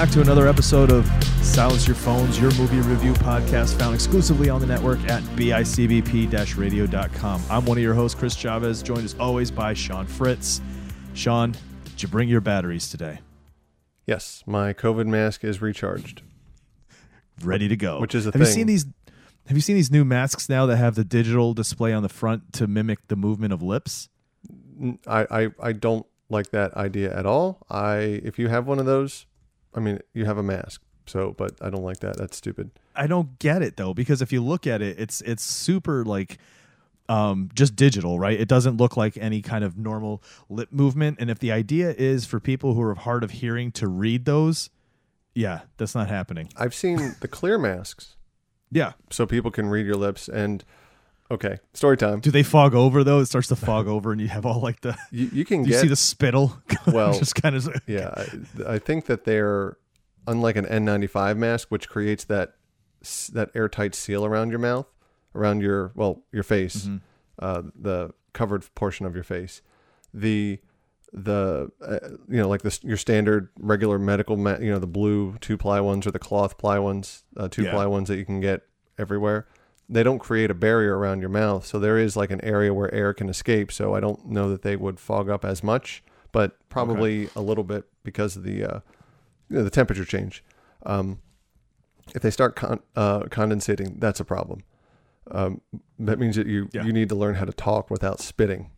back to another episode of Silence Your Phones, your movie review podcast found exclusively on the network at bicbp radio.com. I'm one of your hosts, Chris Chavez, joined as always by Sean Fritz. Sean, did you bring your batteries today? Yes, my COVID mask is recharged. Ready to go. Which is a have you seen these have you seen these new masks now that have the digital display on the front to mimic the movement of lips? I, I, I don't like that idea at all. I if you have one of those, I mean, you have a mask. So, but I don't like that. That's stupid. I don't get it though because if you look at it, it's it's super like um, just digital, right? It doesn't look like any kind of normal lip movement. And if the idea is for people who are hard of hearing to read those, yeah, that's not happening. I've seen the clear masks Yeah. so people can read your lips and okay, story time. Do they fog over though? It starts to fog over, and you have all like the. You, you can Do you see the spittle? Well, just kind of. Yeah, I, I think that they're unlike an N95 mask, which creates that that airtight seal around your mouth, around your well your face, Mm-hmm. uh, the covered portion of your face. The the uh, you know like this your standard regular medical ma- you know the blue two ply ones or the cloth ply ones uh, two Yeah. ply ones that you can get everywhere they don't create a barrier around your mouth so there is like an area where air can escape so i don't know that they would fog up as much but probably a little bit because of the uh, you know, the temperature change um, if they start con- uh, condensating that's a problem um, that means that you Yeah. you need to learn how to talk without spitting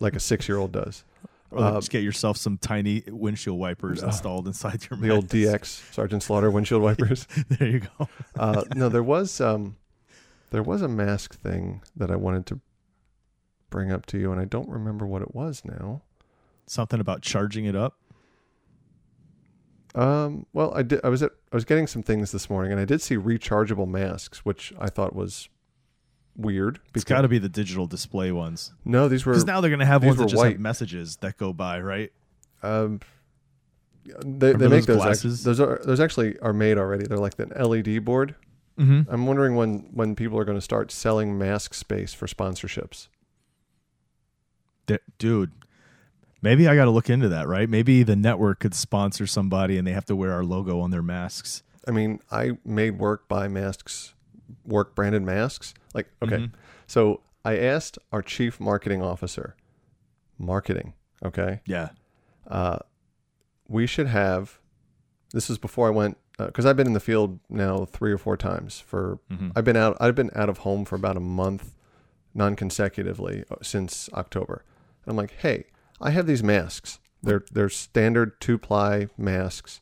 like a six year old does Or like Uh, just get yourself some tiny windshield wipers installed inside your the old. DX Sergeant Slaughter windshield wipers. there you go. Uh, no, there was um, there was a mask thing that I wanted to bring up to you, and I don't remember what it was now. Something about charging it up. Um, well, I did. I was at. I was getting some things this morning, and I did see rechargeable masks, which I thought was weird. It's got to be the digital display ones. no, these were Because now they're going to have ones that just white. have messages that go by, right? um, they, they make those those. act- those are those actually are made already. They're like an LED board. Mm-hmm. I'm wondering when when people are going to start selling mask space for sponsorships. dude, maybe I got to look into that, right? Maybe the network could sponsor somebody and they have to wear our logo on their masks. I mean, I made work buy masks, work branded masks. Like, okay. Mhm. So I asked our chief marketing officer, marketing, okay, Yeah. uh, we should have, this is before I went, because I've been in the field now three or four times for, Mhm. I've been out, I've been out of home for about a month non consecutively since October. And I'm like, hey, I have these masks. They're, they're standard two ply masks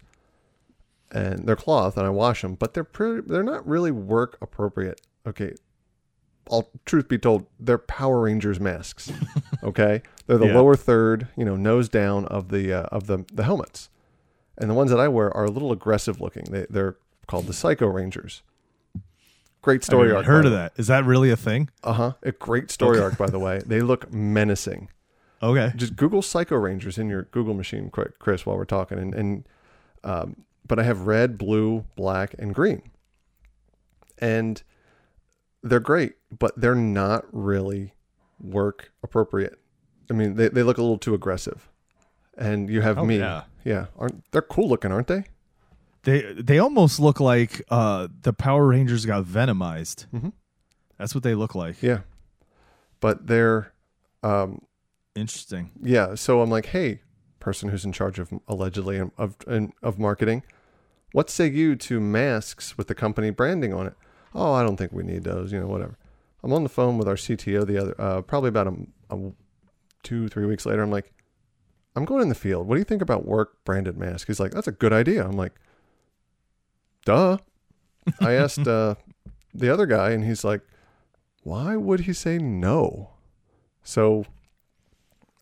and they're cloth and I wash them, but they're pretty, they're not really work appropriate. Okay. All truth be told, they're Power Rangers masks. Okay. They're the Yeah. lower third, you know, nose down of the, uh, of the, the helmets. And the ones that I wear are a little aggressive looking. They, they're called the Psycho Rangers. Great I story never arc. heard of that. Is that really a thing? Uh huh. A great story Okay. arc, by the way. They look menacing. Okay. Just Google Psycho Rangers in your Google machine, quick, Chris, while we're talking. And, and um, but I have red, blue, black, and green, and they're great, but they're not really work appropriate. I mean, they, they look a little too aggressive. And you have Oh, me, yeah. yeah. Aren't they're cool looking, aren't they? They they almost look like uh, the Power Rangers got venomized. Mhm. That's what they look like. Yeah, but they're, um, Interesting. yeah. So I'm like, hey, person who's in charge of allegedly of of, of marketing, what say you to masks with the company branding on it? Oh, I don't think we need those. You know, whatever. I'm on the phone with our CTO the other, uh, probably about a, a two three weeks later. I'm like, I'm going in the field. What do you think about work branded mask? He's like, that's a good idea. I'm like, duh. I asked uh, the other guy, and he's like, why would he say no? So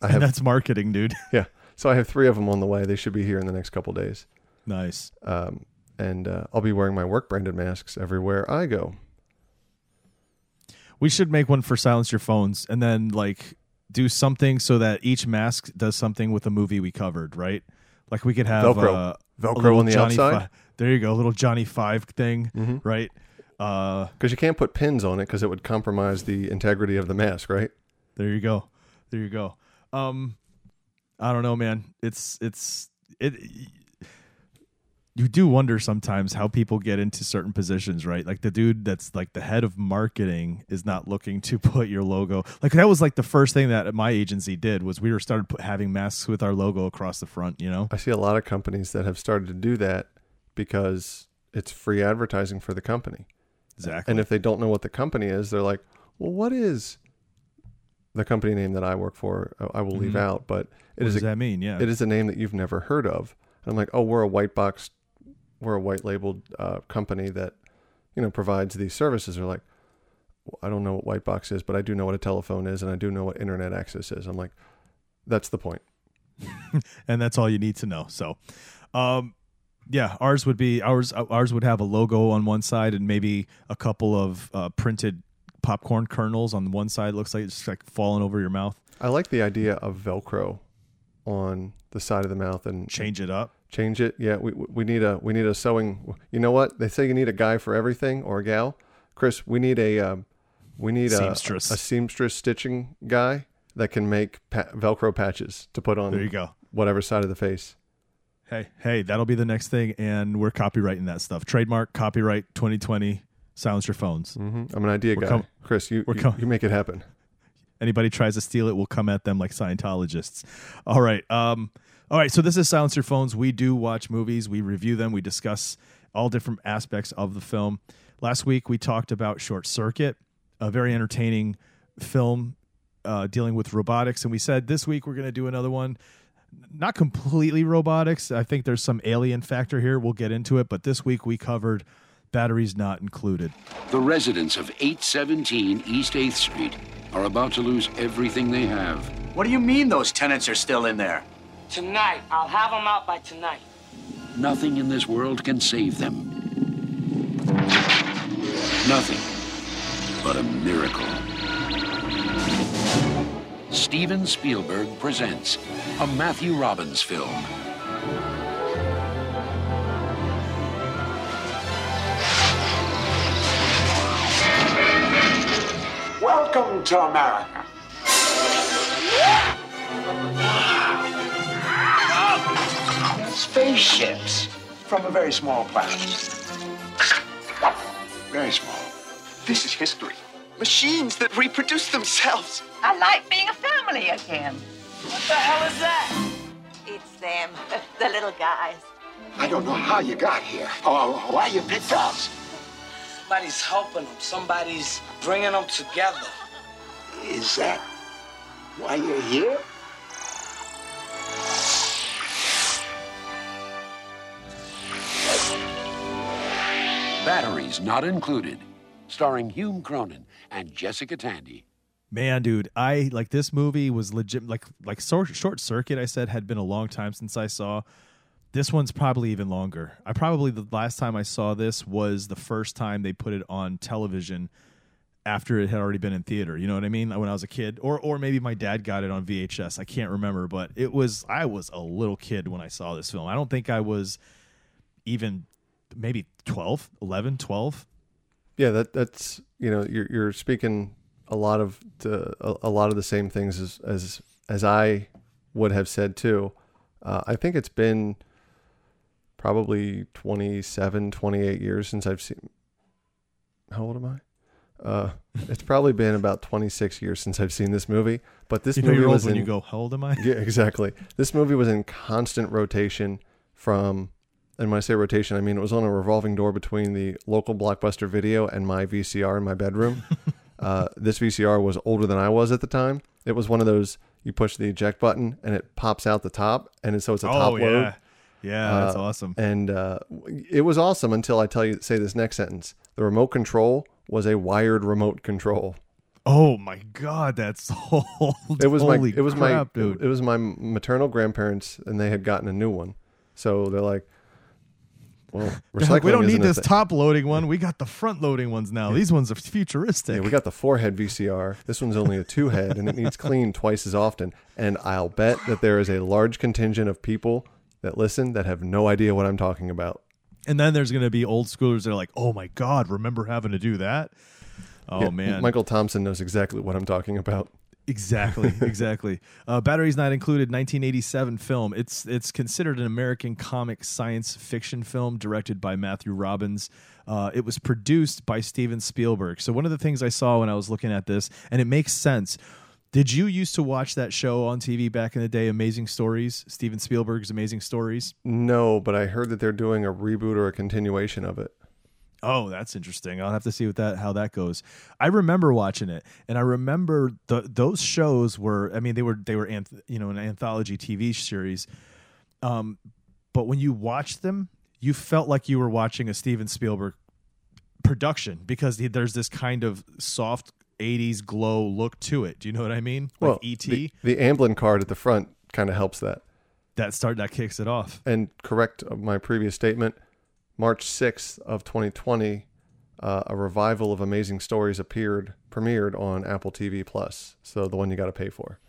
I And have that's marketing, dude. yeah. So I have three of them on the way. They should be here in the next couple days. nice. Um, and uh, I'll be wearing my work branded masks everywhere I go. We should make one for silence your phones and then like do something so that each mask does something with a movie we covered, right? Like we could have Velcro. uh, Velcro on the Johnny outside Fi- there you go, a little Johnny Five thing, Mhm. right? Uh, because you can't put pins on it because it would compromise the integrity of the mask, right? there you go, there you go. Um, I don't know, man. It's it's it. You do wonder sometimes how people get into certain positions, right? Like the dude that's like the head of marketing is not looking to put your logo. Like that was like the first thing that my agency did was we were started put, having masks with our logo across the front. You know, I see a lot of companies that have started to do that because it's free advertising for the company. exactly. And if they don't know what the company is, they're like, well, what is the company name that I work for? I will leave Mhm. out, but it what is does a, that mean? Yeah, it is a name that you've never heard of. And I'm like, oh, we're a white box, we're a white labeled uh, company that, you know, provides these services. They're like, I don't know what white box is, but I do know what a telephone is, and I do know what internet access is. I'm like, that's the point. and that's all you need to know. So, um, yeah, ours would be ours. Ours would have a logo on one side and maybe a couple of uh, printed popcorn kernels on one side. Looks like it's just like falling over your mouth. I like the idea of Velcro on the side of the mouth and Change it up. Change it. Yeah, we we need a we need a sewing. You know what they say? You need a guy for everything or a gal. Chris, we need a um, we need a, Seamstress. a seamstress stitching guy that can make pa- Velcro patches to put on. There you go. whatever side of the face. Hey, hey, that'll be the next thing, and we're copywriting that stuff. Trademark, copyright, 2020. Silence your phones. hmm I'm an idea We're guy. com- Chris, you we're you, com- you make it happen. anybody tries to steal it, we'll come at them like Scientologists. All right. Um, all right. So this is Silence Your Phones. We do watch movies, we review them, we discuss all different aspects of the film. Last week we talked about Short Circuit, a very entertaining film uh, dealing with robotics, and we said this week we're going to do another one. Not completely robotics. I think there's some alien factor here. We'll get into it, but this week we covered batteries not included. The residents of 817 East 8th Street are about to lose everything they have. What do you mean those tenants are still in there? Tonight. I'll have them out by tonight. Nothing in this world can save them. Nothing but a miracle. Steven Spielberg presents a Matthew Robbins film. Welcome to America. Spaceships from a very small planet. Very small. This is history. Machines that reproduce themselves. I like being a family again. What the hell is that? It's them, the little guys. I don't know how you got here or why you picked us. Somebody's helping them. Somebody's bringing them together. Is that why you're here? Batteries Not Included, starring Hume Cronyn and Jessica Tandy. Man, dude, I like this movie was legit. Like, like short, short circuit. I said had been a long time since I saw. This one's probably even longer. I probably the last time I saw this was the first time they put it on television after it had already been in theater. You know what I mean? When I was a kid, or or maybe my dad got it on VHS. I can't remember, but it was I was a little kid when I saw this film. I don't think I was even maybe 12, 11, 12. Yeah, that that's you know you're you're speaking a lot of the, a, a lot of the same things as as as I would have said too. Uh, I think it's been probably 27, 28 years since I've seen. How old am I? Uh, it's probably been about 26 years since I've seen this movie. But this You know movie was when in you go, "How old am I?" yeah, exactly. This movie was in constant rotation from, and when I say rotation, I mean it was on a revolving door between the local Blockbuster Video and my VCR in my bedroom. uh, this VCR was older than I was at the time. It was one of those you push the eject button and it pops out the top, and so it's a top oh load. yeah, yeah, that's Uh, awesome. And uh, it was awesome until I tell you say this next sentence. The remote control was a wired remote control. Oh my god, that's old. It was Holy my it was crap, my dude. it was my maternal grandparents, and they had gotten a new one. So they're like, "Well, recycling we don't need this thing." top loading one. We got the front loading ones now. These ones are futuristic. Yeah, we got the four head VCR. This one's only a two head, and it needs cleaned twice as often. And I'll bet that there is a large contingent of people that listen that have no idea what I'm talking about. and then there's gonna be old schoolers that are like, oh my god, remember having to do that? Oh Yeah, man, Michael Thompson knows exactly what I'm talking about. Exactly, exactly. Uh, Batteries Not Included, 1987 film. It's it's considered an American comic science fiction film directed by Matthew Robbins. Uh, it was produced by Steven Spielberg. So one of the things I saw when I was looking at this, and it makes sense. Did you used to watch that show on TV back in the day, Amazing Stories? Steven Spielberg's Amazing Stories. No, but I heard that they're doing a reboot or a continuation of it. Oh, that's interesting. I'll have to see what that how that goes. I remember watching it, and I remember the those shows were. I mean, they were they were anth- you know an anthology TV series. Um, but when you watched them, you felt like you were watching a Steven Spielberg production because he- there's this kind of soft '80s glow look to it. Do you know what I mean? Like well, ET. the, the Amblin card at the front kind of helps that. that start that kicks it off. And correct my previous statement. March 6th of 2020, uh, a revival of Amazing Stories appeared, premiered on Apple TV Plus. So the one you got to pay for.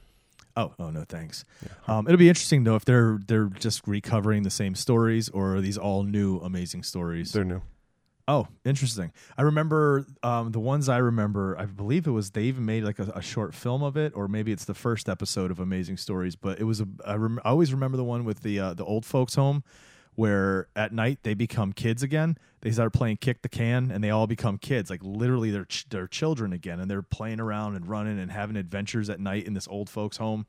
Oh, oh no, thanks. Um, it'll be interesting though if they're they're just recovering the same stories or are these all new amazing stories? They're new. Oh, interesting. I remember um, the ones I remember. I believe it was they even made like a, a short film of it, or maybe it's the first episode of Amazing Stories. But it was a. I, rem- I always remember the one with the uh, the old folks home, where at night they become kids again. They start playing kick the can, and they all become kids. Like literally, they're ch- they're children again, and they're playing around and running and having adventures at night in this old folks home.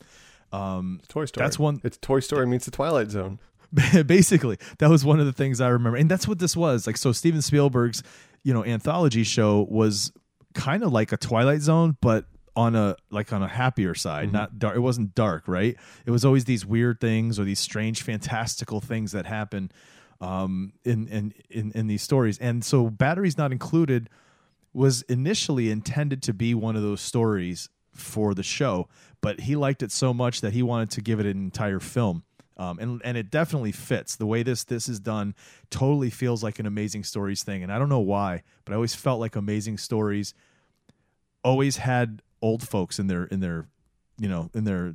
Um, Toy Story. That's one- It's Toy Story meets the Twilight Zone. basically that was one of the things i remember and that's what this was like so steven spielberg's you know anthology show was kind of like a twilight zone but on a like on a happier side not dark it wasn't dark right it was always these weird things or these strange fantastical things that happen um in in in, in these stories and so batteries not included was initially intended to be one of those stories for the show, but he liked it so much that he wanted to give it an entire film. Um, and and it definitely fits the way this this is done. Totally feels like an Amazing Stories thing, and I don't know why, but I always felt like Amazing Stories always had old folks in their in their you know in their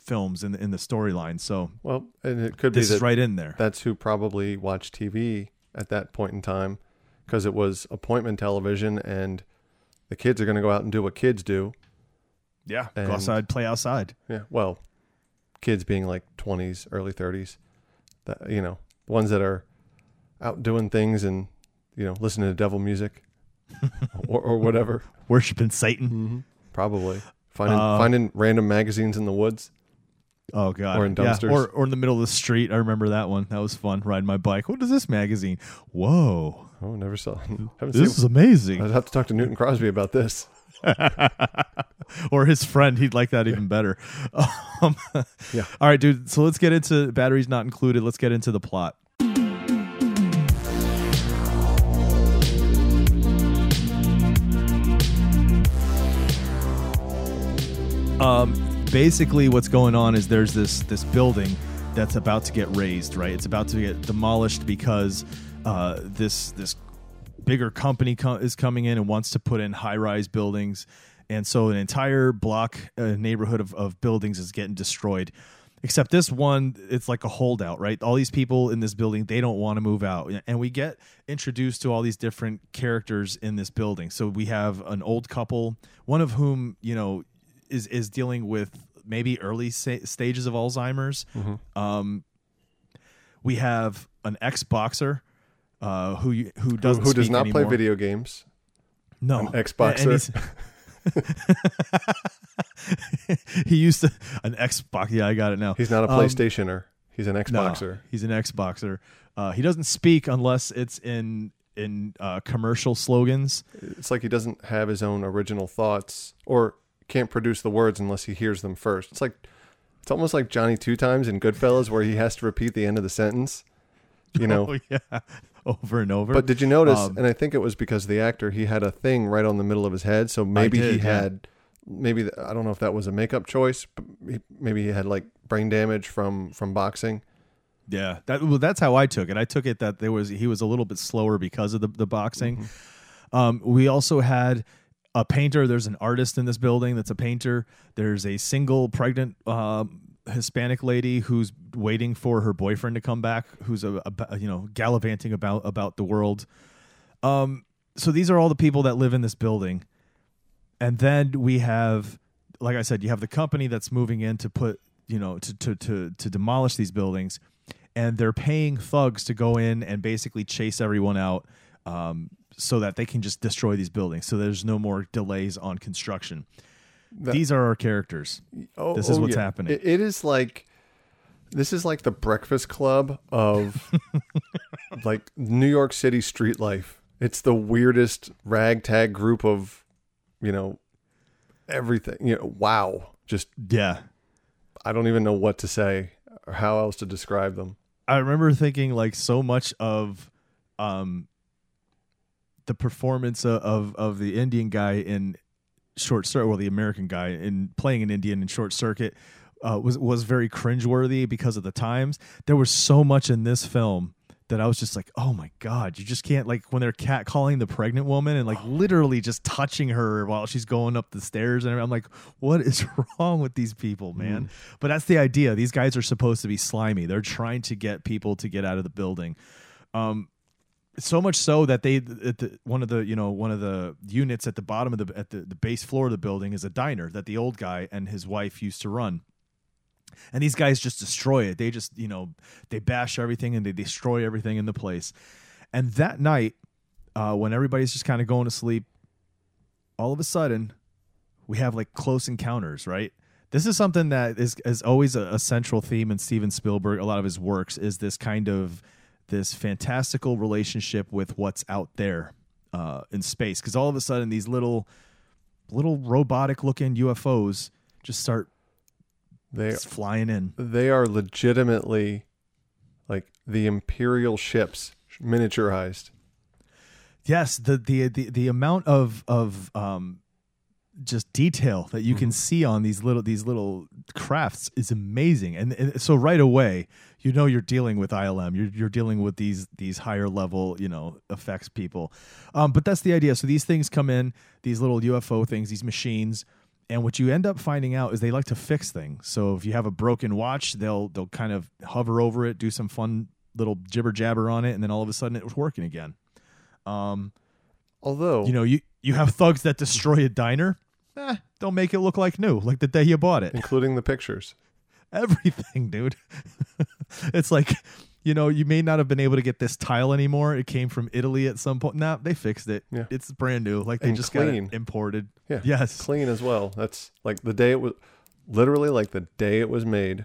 films in the, in the storyline. So Well, and it could be this right in there. that's who probably watched TV at that point in time because it was appointment television and the kids are going to go out and do what kids do. yeah, go outside, play outside. Yeah. Well, kids being like 20s, early 30s, that, you know, ones that are out doing things and, you know, listening to devil music or, or whatever. Worshiping Satan. Mm-hmm. Probably finding, Uh, finding random magazines in the woods. Oh god, Or in Yeah, dumpsters. or or in the middle of the street. I remember that one. That was fun. Riding my bike. What is this magazine? Whoa, Oh, never saw. This is amazing. I'd have to talk to Newton Crosby about this. or his friend, he'd like that even better. Um, Yeah. All right, dude. So let's get into batteries not included. Let's get into the plot. Um, basically, what's going on is there's this this building that's about to get raised. Right, it's about to get demolished because uh, this this bigger company co- is coming in and wants to put in high rise buildings, and so an entire block uh, neighborhood of, of buildings is getting destroyed. Except this one, it's like a holdout, right? All these people in this building, they don't want to move out. And we get introduced to all these different characters in this building. So we have an old couple, one of whom, you know, is is dealing with maybe early sa- stages of Alzheimer's. Um, we have an ex boxer uh, who who Who, doesn't who does speak not play video games? No, An ex-boxer. He used to an Xbox. Yeah, I got it now. He's not a Um, PlayStationer. He's an no, Xboxer. he's an Xboxer. Uh, he doesn't speak unless it's in in uh, commercial slogans. It's like he doesn't have his own original thoughts or can't produce the words unless he hears them first. It's like it's almost like Johnny Two Times in Goodfellas, where he has to repeat the end of the sentence. You know, Oh, yeah, over and over. But did you notice? Um, and I think it was because the actor he had a thing right on the middle of his head, so maybe he did, yeah. had maybe I don't know if that was a makeup choice, but maybe he had like brain damage from from boxing. Yeah, that well, that's how I took it. I took it that there was he was a little bit slower because of the the boxing. Mm-hmm. Um, we also had a painter. There's an artist in this building that's a painter. There's a single pregnant um Hispanic lady who's waiting for her boyfriend to come back, who's a, a you know gallivanting about about the world. Um, so these are all the people that live in this building, and then we have, like I said, you have the company that's moving in to put you know to to to to demolish these buildings, and they're paying thugs to go in and basically chase everyone out. Um, so that they can just destroy these buildings, so there's no more delays on construction. these are our characters. Oh, This is oh, what's yeah. happening. It- it is like this is like the Breakfast Club of like New York City street life. It's the weirdest ragtag group of, you know, everything. You know, wow. Just Yeah, I don't even know what to say or how else to describe them. I remember thinking like so much of um the performance of of, of the Indian guy in Short Circuit, well, the American guy in playing an Indian in Short Circuit uh, was was very cringeworthy because of the times. There was so much in this film that I was just like, oh my god, you just can't like when they're cat calling the pregnant woman and like literally just touching her while she's going up the stairs and I'm like, what is wrong with these people, man? But that's the idea. These guys are supposed to be slimy. They're trying to get people to get out of the building. Um, so much so that they at the, one of the you know one of the units at the bottom of the at the, the base floor of the building is a diner that the old guy and his wife used to run. And these guys just destroy it. They just you know they bash everything and they destroy everything in the place. And that night uh, when everybody's just kind of going to sleep all of a sudden we have like close encounters right? This is something that is, is always a, a central theme in steven spielberg a lot of his works is this kind of this fantastical relationship with what's out there uh, in space. Because all of a sudden these little little robotic looking ufos just start They just flying in. they are legitimately like the imperial ships miniaturized. yes the the the, the amount of of um just detail that you can see on these little these little crafts is amazing. And, and so right away you know you're dealing with ILM you're you're dealing with these these higher level you know effects people um but that's the idea so these things come in these little UFO things these machines and what you end up finding out is they like to fix things so if you have a broken watch they'll they'll kind of hover over it do some fun little jibber jabber on it and then all of a sudden it was working again um Although you know, you you have thugs that destroy a diner. Eh, don't make it look like new, like the day you bought it. including the pictures. Everything, dude. it's like, you know, you may not have been able to get this tile anymore. It came from Italy at some point. Nah, they fixed it. Yeah. It's brand new. Like they And just clean. got imported. Yeah. Yes. Clean as well. That's like the day it was literally like the day it was made.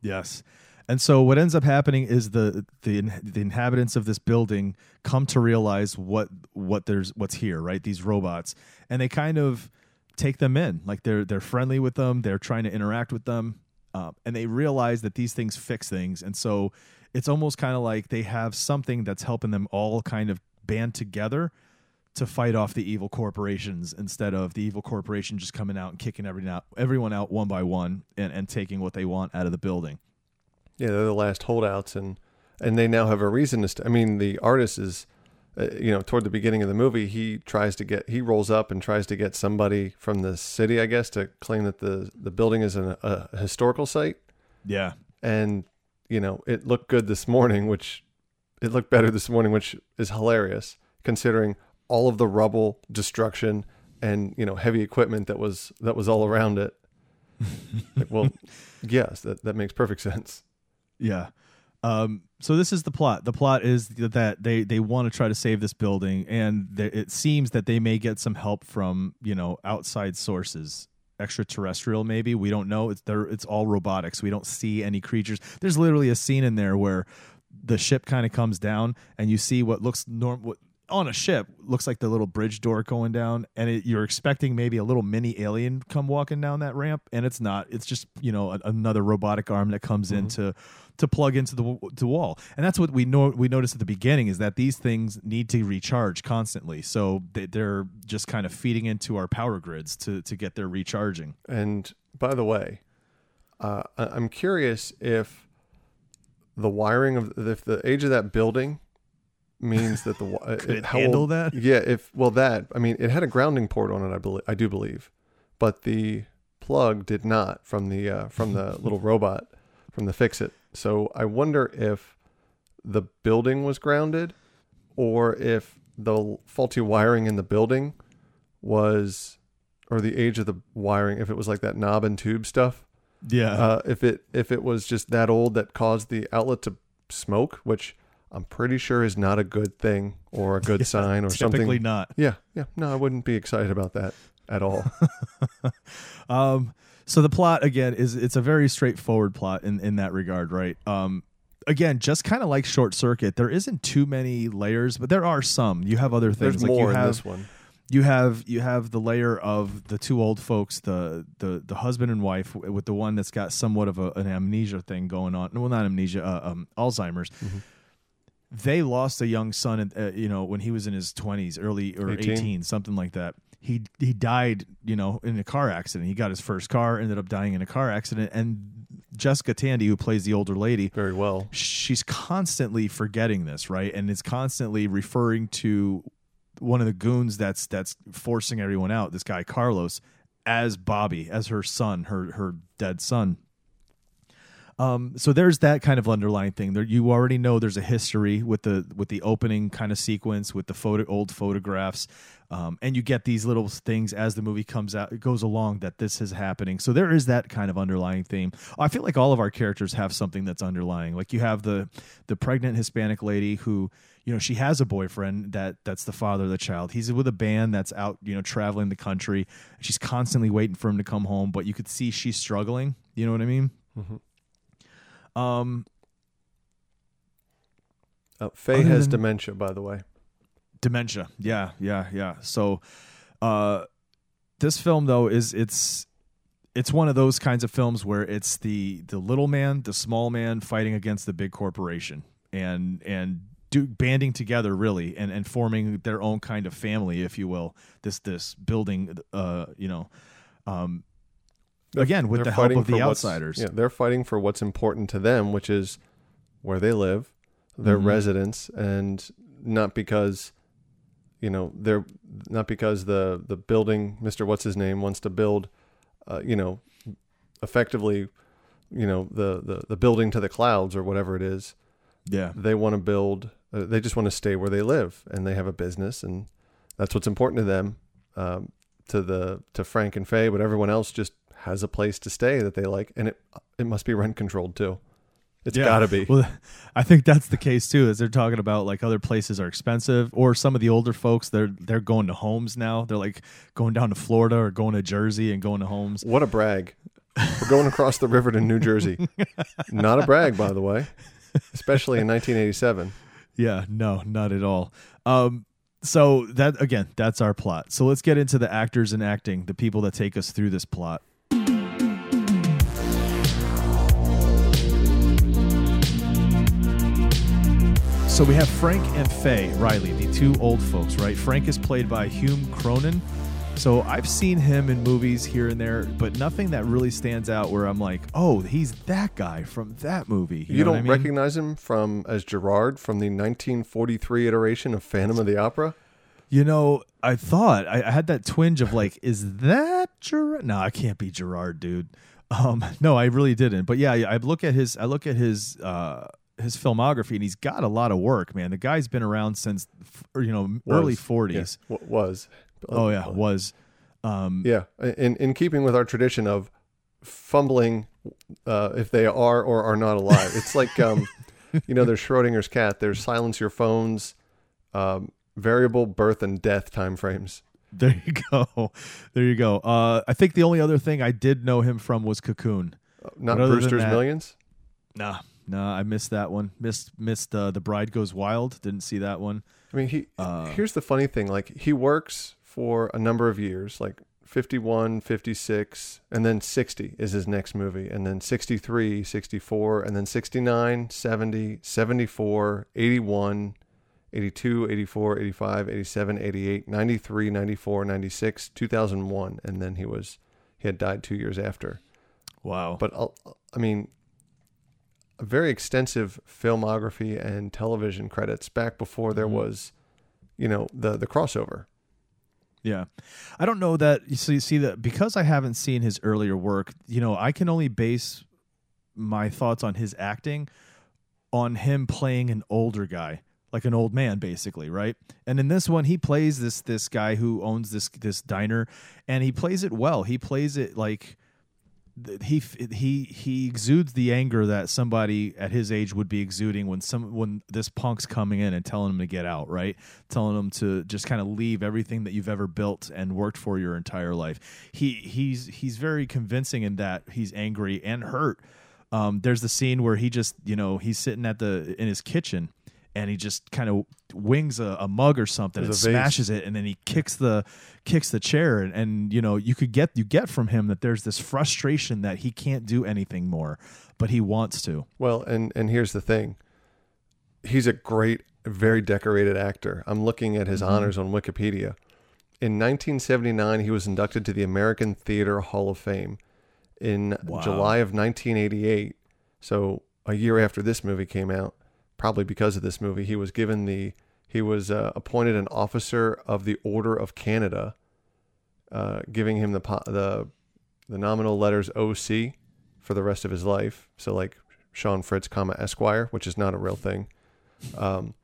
Yes. And so what ends up happening is the the the inhabitants of this building come to realize what what there's what's here, right? These robots, and they kind of take them in. Like they're they're friendly with them. They're trying to interact with them, um, and they realize that these things fix things. And so it's almost kind of like they have something that's helping them all kind of band together to fight off the evil corporations instead of the evil corporation just coming out and kicking everyone out, everyone out one by one and, and taking what they want out of the building. Yeah, they're the last holdouts, and and they now have a reason to. St- I mean, the artist is, uh, you know, toward the beginning of the movie, he tries to get he rolls up and tries to get somebody from the city, I guess, to claim that the the building is an, a historical site, Yeah. and you know, it looked good this morning, which it looked better this morning, which is hilarious considering all of the rubble, destruction, and you know, heavy equipment that was that was all around it. Like, well, yes, that that makes perfect sense. Yeah. Um, so this is the plot. The plot is that they they want to try to save this building, and th- it seems that they may get some help from you know outside sources, extraterrestrial maybe. We don't know. It's there. It's all robotics. We don't see any creatures. There's literally a scene in there where the ship kind of comes down, and you see what looks norm what on a ship looks like the little bridge door going down and it, you're expecting maybe a little mini alien come walking down that ramp and it's not. It's just you know a, another robotic arm that comes in to to plug into the, the wall. And that's what we know we noticed at the beginning is that these things need to recharge constantly. So they, they're just kind of feeding into our power grids to to get their recharging. And by the way, uh, I'm curious if the wiring of if the age of that building means that the wi- Could it handle old- that? Yeah, if well that I mean it had a grounding port on it. I believe I do believe, but the plug did not from the uh, from the little robot from the fix it. So I wonder if the building was grounded, or if the faulty wiring in the building was, or the age of the wiring, if it was like that knob and tube stuff. yeah Uh, if it if it was just that old that caused the outlet to smoke, which I'm pretty sure is not a good thing or a good sign or typically something. Typically not Yeah, yeah. No, I wouldn't be excited about that at all. Um, so the plot again is it's a very straightforward plot in in that regard, right? Um, again, just kind of like Short Circuit, there isn't too many layers, but there are some. You have other things There's like more you in have this one. you have you have the layer of the two old folks, the the the husband and wife, with the one that's got somewhat of a, an amnesia thing going on. Well, not amnesia, uh, um, Alzheimer's. Mm-hmm. They lost a young son, uh, you know, when he was in his twenties, early or 18. 18, something like that. He he died, you know, in a car accident. He got his first car, ended up dying in a car accident, and Jessica Tandy, who plays the older lady, Very well. she's constantly forgetting this, right? And is constantly referring to one of the goons that's that's forcing everyone out, this guy Carlos, as Bobby, as her son, her her dead son. Um, so there's that kind of underlying thing. There, you already know there's a history with the with the opening kind of sequence with the photo old photographs, um, and you get these little things as the movie comes out it goes along that this is happening. So there is that kind of underlying theme. I feel like all of our characters have something that's underlying. Like you have the the pregnant Hispanic lady who you know she has a boyfriend that that's the father of the child. He's with a band that's out you know traveling the country. She's constantly waiting for him to come home, but you could see she's struggling. You know what I mean? Um, Uh, Faye has than- dementia, by the way. dementia. Yeah yeah yeah. So uh this film though is it's it's one of those kinds of films where it's the the little man the small man fighting against the big corporation and and do banding together really and and forming their own kind of family if you will. This this building uh you know um again with They're the help of the outsiders Yeah, they're fighting for what's important to them, which is where they live, their Mm-hmm. residence, and not because, you know, they're not because the the building, Mister What's his name, wants to build, uh, you know, effectively, you know, the, the the building to the clouds or whatever it is. yeah They want to build. Uh, they just want to stay where they live, and they have a business, and that's what's important to them. Um, to the to Frank and Faye, but everyone else just has a place to stay that they like, and it it must be rent controlled too. It's got to be. Well, I think that's the case too. As they're talking about like other places are expensive, or some of the older folks they're they're going to homes now. They're like going down to Florida or going to Jersey and going to homes. what a brag! We're going across the river to New Jersey. Not a brag, by the way, especially in 1987. Yeah, no, not at all. Um, so that again, that's our plot. So let's get into the actors and acting, the people that take us through this plot. So we have Frank and Faye Riley, the two old folks, right? Frank is played by Hume Cronyn. So I've seen him in movies here and there, but nothing that really stands out where I'm like, oh, he's that guy from that movie. You, know don't I mean? recognize him from as Gerard from the 1943 iteration of Phantom of the Opera. You know, I thought I, I had that twinge of like, is that Gerard? No, I can't be Gerard, dude. Um, no, I really didn't. But yeah, I look at his, I look at his, uh, his filmography, and he's got a lot of work, man. The guy's been around since, you know, early forties. Yeah, w- was. Oh yeah, was. Um, Yeah, in in keeping with our tradition of fumbling, uh, if they are or are not alive, it's like um, you know, there's Schrodinger's cat. There's silence your phones, um, variable birth and death time frames. there you go, there you go. Uh, I think the only other thing I did know him from was Cocoon. Not other than Brewster's that- Millions. Nah, No, I missed that one. Missed missed uh, the Bride Goes Wild. Didn't see that one. I mean, he Uh, here's the funny thing, like he works for a number of years, like 51, 56, and then 60 is his next movie, and then 63, 64, and then 69, 70, 74, 81, 82, 84, 85, 87, 88, 93, 94, 96, 2001, and then he was he had died 2 years after. Wow. But uh, I mean, a very extensive filmography and television credits back before there mm-hmm. was, you know, the the crossover. Yeah. I don't know that So you see, see that because I haven't seen his earlier work, you know, I can only base my thoughts on his acting on him playing an older guy, like an old man basically, right? And in this one he plays this this guy who owns this this diner and he plays it well. He plays it like he he he exudes the anger that somebody at his age would be exuding when some when this punk's coming in and telling him to get out, right? Telling him to just kind of leave everything that you've ever built and worked for your entire life. He he's he's very convincing in that he's angry and hurt. Um, there's the scene where he just you know he's sitting at the in his kitchen and he just kind of wings a, a mug or something and There's a vase. smashes it and then he kicks the kicks the chair and, and you know you could get you get from him that there's this frustration that he can't do anything more but he wants to Well, and and here's the thing. He's a great, very decorated actor. I'm looking at his mm-hmm. honors on Wikipedia. In 1979, he was inducted to the American Theater Hall of Fame. In Wow. July of 1988, so a year after this movie came out, probably because of this movie, he was given the he was uh, appointed an officer of the Order of Canada, uh, giving him the the the nominal letters OC for the rest of his life. So like Sean Fritz, comma Esquire, which is not a real thing. Um,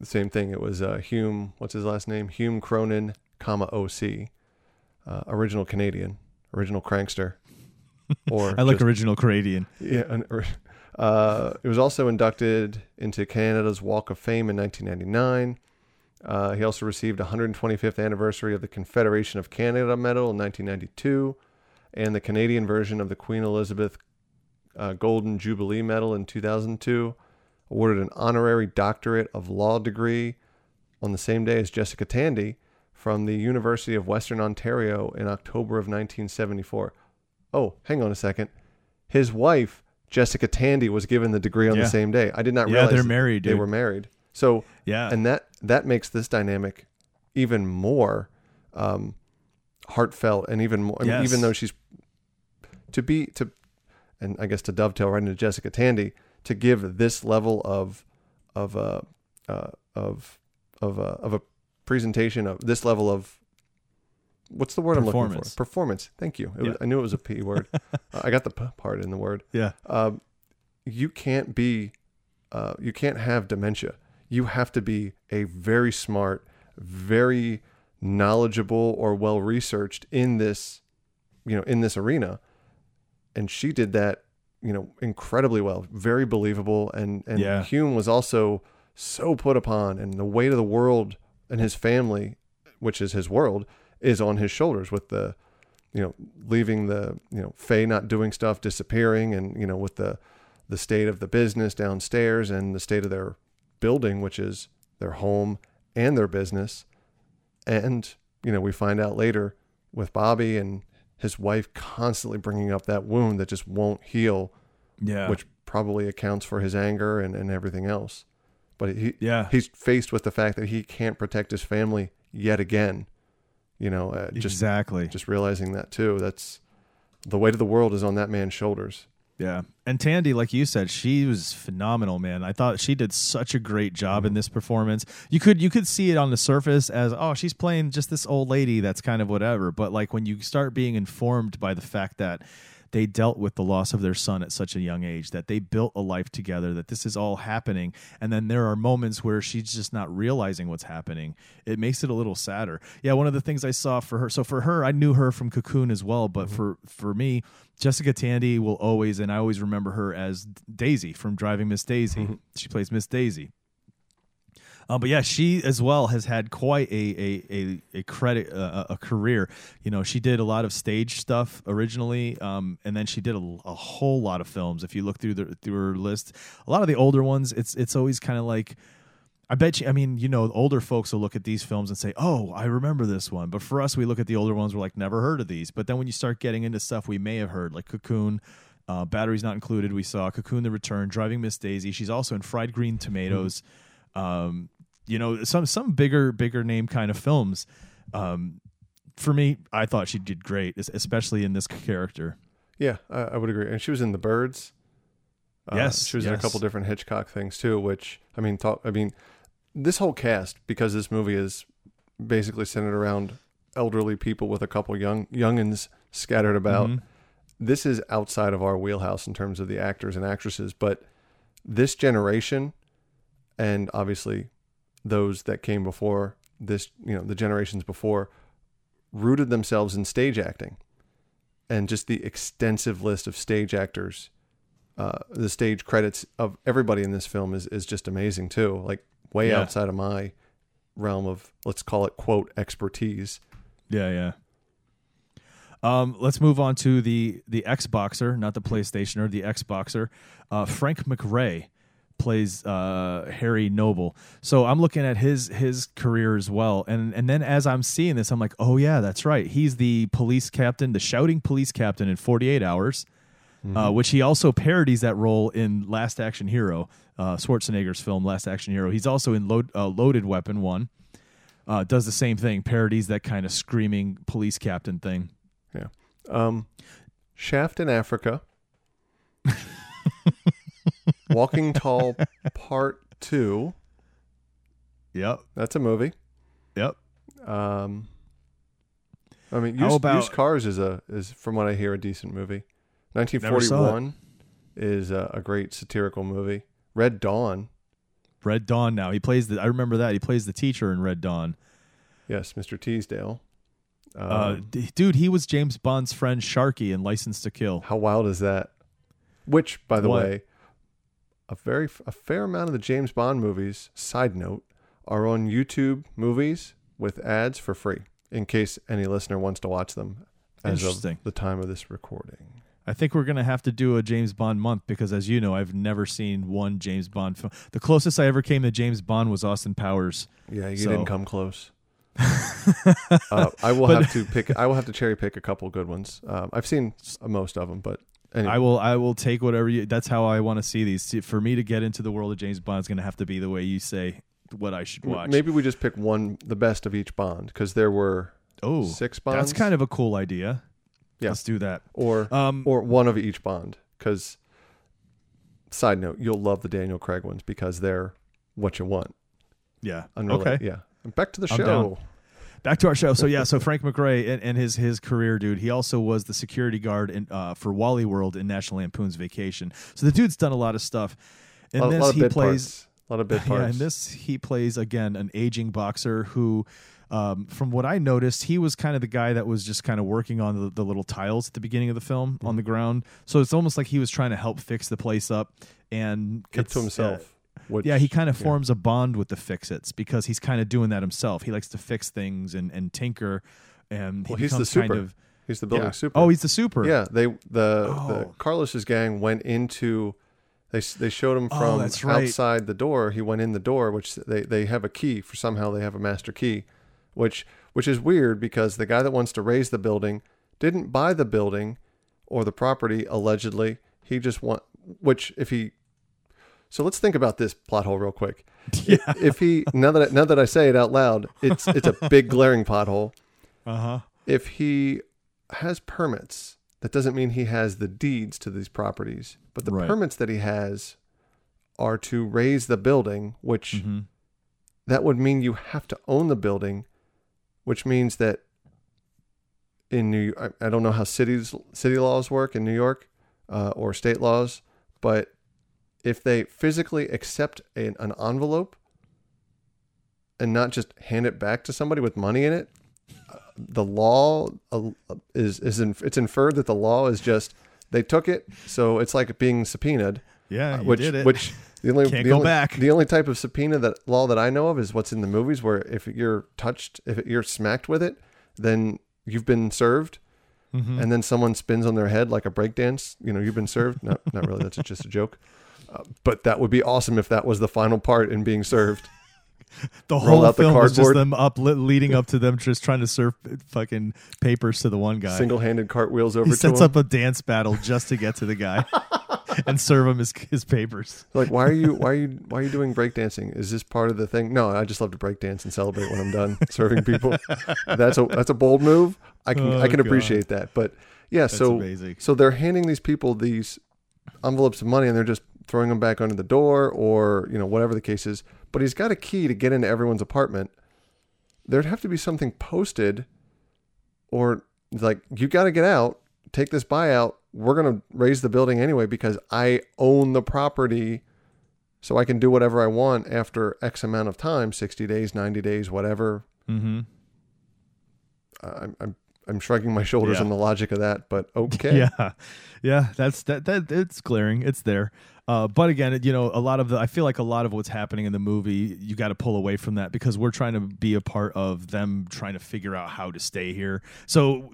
the same thing. It was uh, Hume. What's his last name? Hume Cronyn, comma OC. Uh, original Canadian, original crankster. Or i like just- original canadian yeah. An, or, uh, it was also inducted into Canada's Walk of Fame in 1999. Uh, he also received 125th anniversary of the Confederation of Canada Medal in 1992, and the Canadian version of the Queen Elizabeth uh, Golden Jubilee Medal in 2002. Awarded an honorary doctorate of law degree on the same day as Jessica Tandy from the University of Western Ontario in October of 1974. Oh, hang on a second. His wife, Jessica Tandy, was given the degree on Yeah. the same day. I did not Yeah, realize they're married, They dude. were married. So yeah and that that makes this dynamic even more um, heartfelt and even more. I mean, even though she's to be to, and I guess to dovetail right into Jessica Tandy to give this level of of uh, uh, of of uh, of a presentation of this level of what's the word I'm looking for? Performance. Thank you. It was, I knew it was a p word. Uh, I got the p part in the word yeah um, you can't be uh, you can't have dementia you have to be a very smart very knowledgeable or well researched in this you know in this arena and she did that you know incredibly well very believable and and Yeah. Hume was also so put upon and the weight of the world and his family which is his world is on his shoulders with the you know leaving the you know Faye not doing stuff disappearing and you know with the the state of the business downstairs and the state of their building which is their home and their business. And you know we find out later with Bobby and his wife constantly bringing up that wound that just won't heal yeah. which probably accounts for his anger and, and everything else. But he Yeah. he's faced with the fact that he can't protect his family yet again you know uh, just exactly just realizing that too that's the weight of the world is on that man's shoulders Yeah. And Tandy, like you said, she was phenomenal, man. I thought she did such a great job in this performance. You could you could see it on the surface as, oh, she's playing just this old lady that's kind of whatever. But like when you start being informed by the fact that they dealt with the loss of their son at such a young age, that they built a life together, that this is all happening, and then there are moments where she's just not realizing what's happening. It makes it a little sadder. Yeah, one of the things I saw for her, so for her, I knew her from Cocoon as well, but mm-hmm. for for me, Jessica Tandy will always, and I always remember her as Daisy from Driving Miss Daisy. Mm-hmm. She plays Miss Daisy. Um, but yeah, she as well has had quite a a a, a credit uh, a career. You know, she did a lot of stage stuff originally, um, and then she did a, a whole lot of films. If you look through the through her list, a lot of the older ones, it's it's always kind of like. I bet you. I mean, you know, older folks will look at these films and say, "Oh, I remember this one." But for us, we look at the older ones. We're like, "Never heard of these." But then when you start getting into stuff we may have heard, like Cocoon, uh, Batteries Not Included, we saw Cocoon: The Return, Driving Miss Daisy. She's also in Fried Green Tomatoes. Um, you know, some some bigger bigger name kind of films. Um, for me, I thought she did great, especially in this character. Yeah, I, I would agree. And she was in The Birds. Uh, Yes, she was in a couple different Hitchcock things too. Which I mean, talk, I mean, this whole cast because this movie is basically centered around elderly people with a couple young youngins scattered about. Mhm. This is outside of our wheelhouse in terms of the actors and actresses, but this generation, and obviously those that came before this, you know, the generations before, rooted themselves in stage acting and just the extensive list of stage actors, uh, the stage credits of everybody in this film is is just amazing too. Like way Yeah. outside of my realm of let's call it quote expertise. Yeah, yeah. Um, let's move on to the the Xboxer, not the PlayStationer, the Xboxer. Uh, Frank McRae plays uh, Harry Noble. So I'm looking at his his career as well, and and then as I'm seeing this, I'm like, oh yeah, that's right. He's the police captain, the shouting police captain in 48 Hours, uh, which he also parodies that role in Last Action Hero, uh, Schwarzenegger's film Last Action Hero. He's also in Load, uh, Loaded Weapon One. Uh, does the same thing, parodies that kind of screaming police captain thing. Yeah. Um, Shaft in Africa. Walking Tall Part Two. Yep, That's a movie. yep. Um, I mean, used, about- used Cars is a is from what I hear a decent movie. Never saw it. 1941 is a, a great satirical movie. Red Dawn. Red Dawn. Now he plays the. I remember that he plays the teacher in Red Dawn. Yes, Mr. Teasdale. Um, Uh, d- dude, he was James Bond's friend Sharky in License to Kill. How wild is that? Which, by the What? way, a very a fair amount of the James Bond movies. Side note, are on YouTube movies with ads for free. In case any listener wants to watch them, as of the time of this recording. I think we're gonna have to do a James Bond month because, as you know, I've never seen one James Bond film. The closest I ever came to James Bond was Austin Powers. Yeah, you So- didn't come close. uh, I will But- have to pick. I will have to cherry pick a couple good ones. Um, I've seen most of them, but anyway. I will. I will take whatever you. That's how I want to see these. For me to get into the world of James Bond, is gonna have to be the way you say what I should watch. Maybe we just pick one, the best of each Bond, because there were oh, six Bonds. That's kind of a cool idea. Yeah. Let's do that. or Um, or one of each Bond. Because side note, you'll love the Daniel Craig ones because they're what you want. yeah. Unrelated. Okay. Yeah. And back to the I'm show. down. Back to our show. So yeah, so Frank McRae and, and his his career, dude. He also was the security guard in, uh, for Wally World in National Lampoon's Vacation. So the dude's done a lot of stuff. In A lot, this, lot he plays. parts. A lot of bit parts. Yeah, in this he plays again an aging boxer who, um, from what I noticed, he was kind of the guy that was just kind of working on the, the little tiles at the beginning of the film on the ground. So it's almost like he was trying to help fix the place up and Kept to uh, himself. Which, yeah, he kind of yeah. forms a bond with the fix-its because he's kind of doing that himself. He likes to fix things and, and tinker, and he Well, he's the super. kind of He's the building yeah. super. Oh, he's the super. Yeah, they the the Oh. Carlos's gang went into they they showed him Oh, from that's right. outside the door. He went in the door, which they they have a key for somehow they have a master key, which which is weird because the guy that wants to raze the building didn't buy the building or the property allegedly. He just want which if he so let's think about this plot hole real quick. Yeah. If he now that I, now that I say it out loud, it's it's a big glaring pothole Uh huh. if he has permits, that doesn't mean he has the deeds to these properties. But the Right. permits that he has are to raze the building, which hmm that would mean you have to own the building, which means that in New I, I don't know how cities city laws work in New York uh, or state laws, but if they physically accept an, an envelope and not just hand it back to somebody with money in it, uh, the law uh, is is in, it's inferred that the law is just they took it, so it's like being subpoenaed Yeah, uh, which which The only Can't the go only, back. The only type of subpoena that law that I know of is what's in the movies, where if you're touched, if you're smacked with it, then you've been served, Mm-hmm. and then someone spins on their head like a breakdance. You know, you've been served. No, not really. That's just a joke. Uh, but that would be awesome if that was the final part in being served. The whole out the film was just them up leading up to them just trying to serve fucking papers to the one guy. Single-handed cartwheels over he to sets him. up a dance battle just to get to the guy and serve him his his papers. Like, why are you why are you why are you doing breakdancing? Is this part of the thing? No, I just love to breakdance and celebrate when I'm done serving people. That's a that's a bold move. I can Oh, I can God. appreciate that. But yeah, so amazing. so they're handing these people these envelopes of money and they're just throwing them back under the door or you know whatever the case is. But he's got a key to get into everyone's apartment. There'd have to be something posted, or like you got to get out. Take this buyout. We're gonna raze the building anyway because I own the property, so I can do whatever I want after X amount of time, sixty days, ninety days, whatever. Mm-hmm. I'm I'm I'm shrugging my shoulders Yeah. on the logic of that, but okay. Yeah, yeah, that's that. That it's glaring. It's there. Uh, but again, you know, a lot of the I feel like a lot of what's happening in the movie, you got to pull away from that because we're trying to be a part of them trying to figure out how to stay here. So.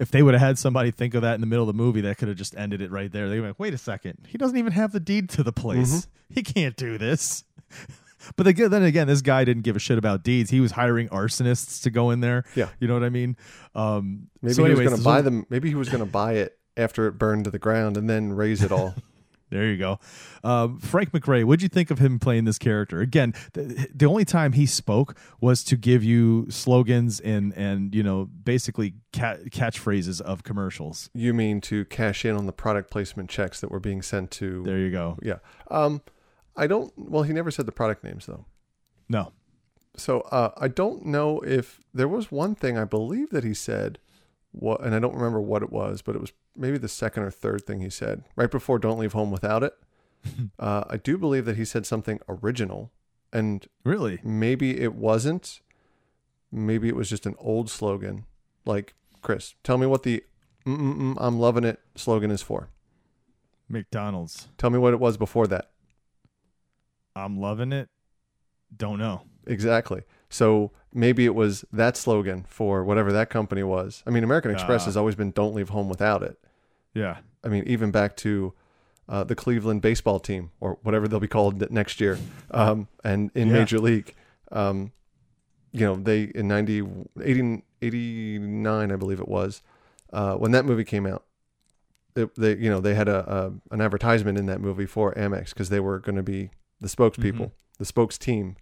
If they would have had somebody think of that in the middle of the movie, that could have just ended it right there. They'd be like, "Wait a second, he doesn't even have the deed to the place. He can't do this." But then again, this guy didn't give a shit about deeds. He was hiring arsonists to go in there. Yeah. you know what I mean. Um, Maybe so he was going to buy them. Maybe he was going to buy it after it burned to the ground and then raze it all. There you go. Um, Frank McRae, what'd you think of him playing this character? Again, the, the only time he spoke was to give you slogans and and you know basically ca- catchphrases of commercials. you mean to cash in on the product placement checks that were being sent to? There you go. Yeah. Um, I don't. Well, he never said the product names though. No, So uh, I don't know if there was one thing I believe that he said, what, and I don't remember what it was, but it was maybe the second or third thing he said right before "Don't leave home without it." uh, I do believe that he said something original, and really. maybe it wasn't. Maybe it was just an old slogan. Like Chris, tell me what the "I'm loving it" slogan is for. McDonald's. Tell me what it was before that. I'm loving it. Don't know. Exactly. So maybe it was that slogan for whatever that company was. I mean, American Express Ah. has always been "Don't leave home without it." Yeah. I mean, even back to uh, the Cleveland baseball team or whatever they'll be called next year, um, and in Yeah. Major League, um, you know, they in 90, 80 89, I believe it was, uh, when that movie came out. It, they, you know, they had a, a an advertisement in that movie for Amex because they were going to be the spokespeople, the spokes team.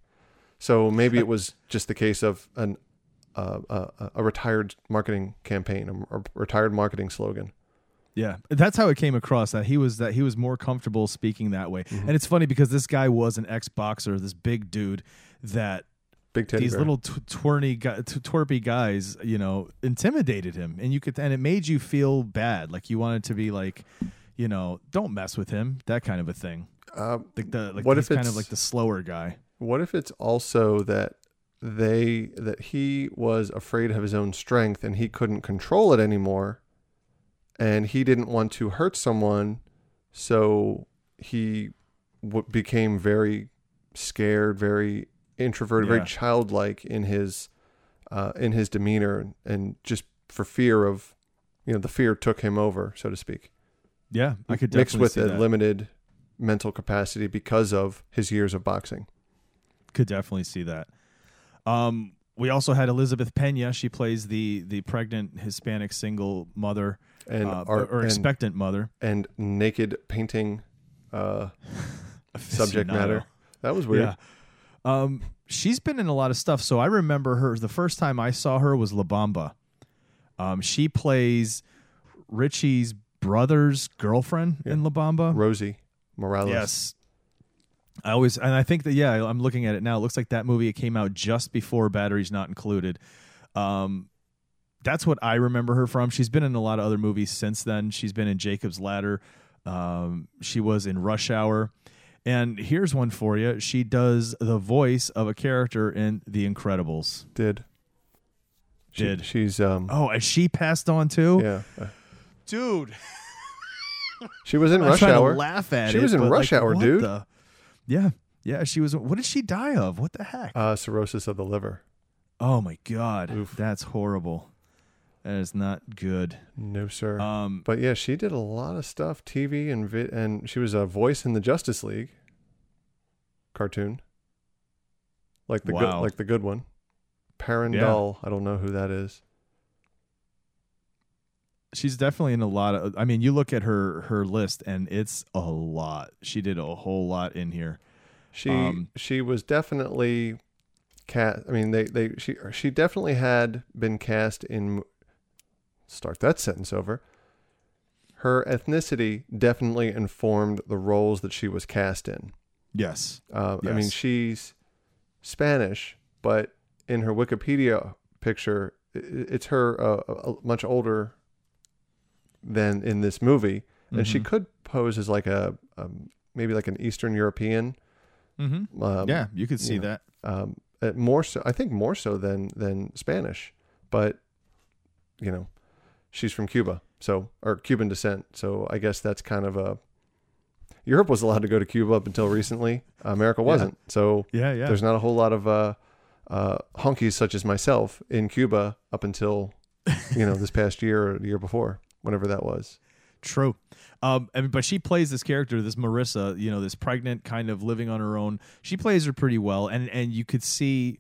So maybe it was just the case of an uh, a, a retired marketing campaign, a, a retired marketing slogan. Yeah, that's how it came across that he was that he was more comfortable speaking that way. Mm-hmm. And it's funny because this guy was an ex boxer, this big dude that Big teddy these bear. little tw- twerny guy, t- twerpy guys, you know, intimidated him, and you could, and it made you feel bad, like you wanted to be like, you know, don't mess with him, that kind of a thing. Uh, Like the like What he's if kind of like the slower guy. What if it's also that they that he was afraid of his own strength and he couldn't control it anymore, and he didn't want to hurt someone, so he w- became very scared, very introverted, Yeah. very childlike in his uh, in his demeanor, and just for fear of, you know, the fear took him over, so to speak. Yeah, I could mixed with a that. limited mental capacity because of his years of boxing. could definitely see that. Um, we also had Elizabeth Pena. She plays the the pregnant Hispanic single mother And uh, art- or and- expectant mother. and naked painting uh, subject matter. That was weird. Yeah. Um, she's been in a lot of stuff. So I remember her. The first time I saw her was La Bamba. Um, she plays Richie's brother's girlfriend in La Bamba. Rosie Morales. Yes. I always and I think that yeah, I'm looking at it now. It looks like that movie it came out just before Batteries Not Included. Um that's what I remember her from. She's been in a lot of other movies since then. She's been in Jacob's Ladder. Um, she was in Rush Hour. And here's one for you. She does the voice of a character in The Incredibles. Did. She- Did. she's um Oh, and she passed on too? yeah. Dude. She was in I'm Rush Hour. to laugh at She it, was in Rush like, Hour, dude. the- Yeah, yeah. She was. What did she die of? What the heck? Uh, cirrhosis of the liver. oh my god, oof. that's horrible. That is not good. No, sir. Um, but yeah, she did a lot of stuff, TV and vi- and she was a voice in the Justice League cartoon, like the good, like the good one. Paran Dul. I don't know who that is. She's definitely in a lot of. I mean, you look at her her list, and it's a lot. She did a whole lot in here. She Um, she was definitely cast. I mean, they they she she definitely had been cast in. Start that sentence over. Her ethnicity definitely informed the roles that she was cast in. Yes. Uh, I mean, she's Spanish, but in her Wikipedia picture, it's her uh, uh, much older than in this movie, and she Mhm. could pose as like a um, maybe like an Eastern European. Mm-hmm. Um, yeah, you could see you know, that. um, uh, more so. I think more so than than Spanish, but you know, she's from Cuba, so or Cuban descent. So I guess that's kind of a. Europe was allowed to go to Cuba up until recently. America wasn't. So Yeah, yeah. there's not a whole lot of uh, uh, honkies such as myself in Cuba up until you know this past year or the year before, whenever that was. True. Um, I mean, but she plays this character, this Marissa, you know, this pregnant kind of living on her own. She plays her pretty well, and and you could see,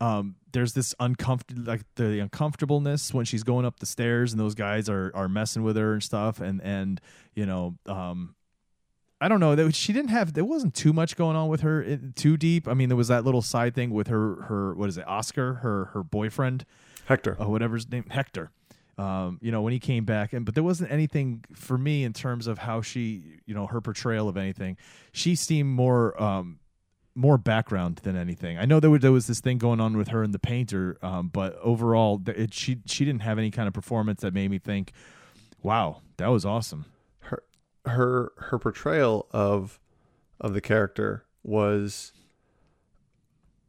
um, there's this uncomfortable, like the uncomfortableness when she's going up the stairs, and those guys are are messing with her and stuff, and and you know, um, I don't know. That she didn't have. There wasn't too much going on with her in, too deep. I mean, there was that little side thing with her. Her what is it? Oscar, her her boyfriend Hector. or whatever his name, Hector. Um, you know, when he came back, and but there wasn't anything for me in terms of how she, you know, her portrayal of anything. She seemed more, um, more background than anything. I know there was, there was this thing going on with her and the painter, um, but overall, it, she she didn't have any kind of performance that made me think, "Wow, that was awesome." her her her portrayal of of the character was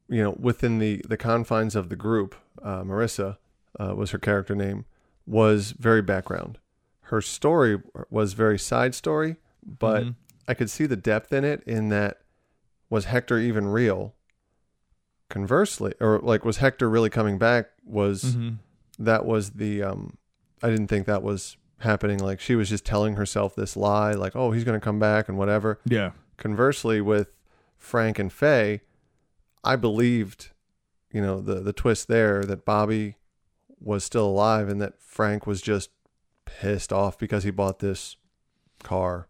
you know within the the confines of the group uh, marissa uh, was her character name was very background. Her story was very side story but Mhm. i could see the depth in it in that was hector even real? Conversely or like was hector really coming back was Mhm. that was the um I didn't think that was happening. Like she was just telling herself this lie like oh he's going to come back and whatever. Yeah, conversely with Frank and Faye I believed you know the the twist there that Bobby was still alive and that Frank was just pissed off because he bought this car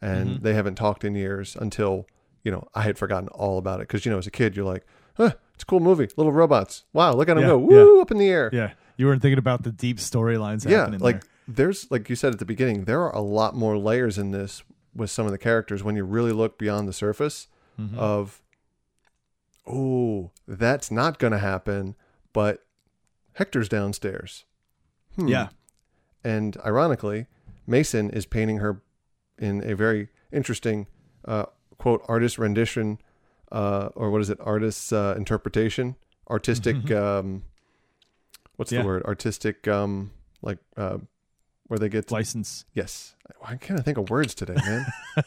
and Mhm. they haven't talked in years until you know I had forgotten all about it cuz you know as a kid you're like huh, it's a cool movie little robots wow look at them Yeah, go yeah. woo up in the air yeah. You weren't thinking about the deep storylines yeah happening like there. there's like you said at the beginning there are a lot more layers in this with some of the characters when you really look beyond the surface Mhm. of oh that's not going to happen but hector's downstairs Hmm. Yeah, and ironically mason is painting her in a very interesting uh, quote artist rendition uh, or what is it artist's uh, interpretation artistic um, what's Yeah. the word artistic um, like uh, where they get license. yes why can't i think of words today man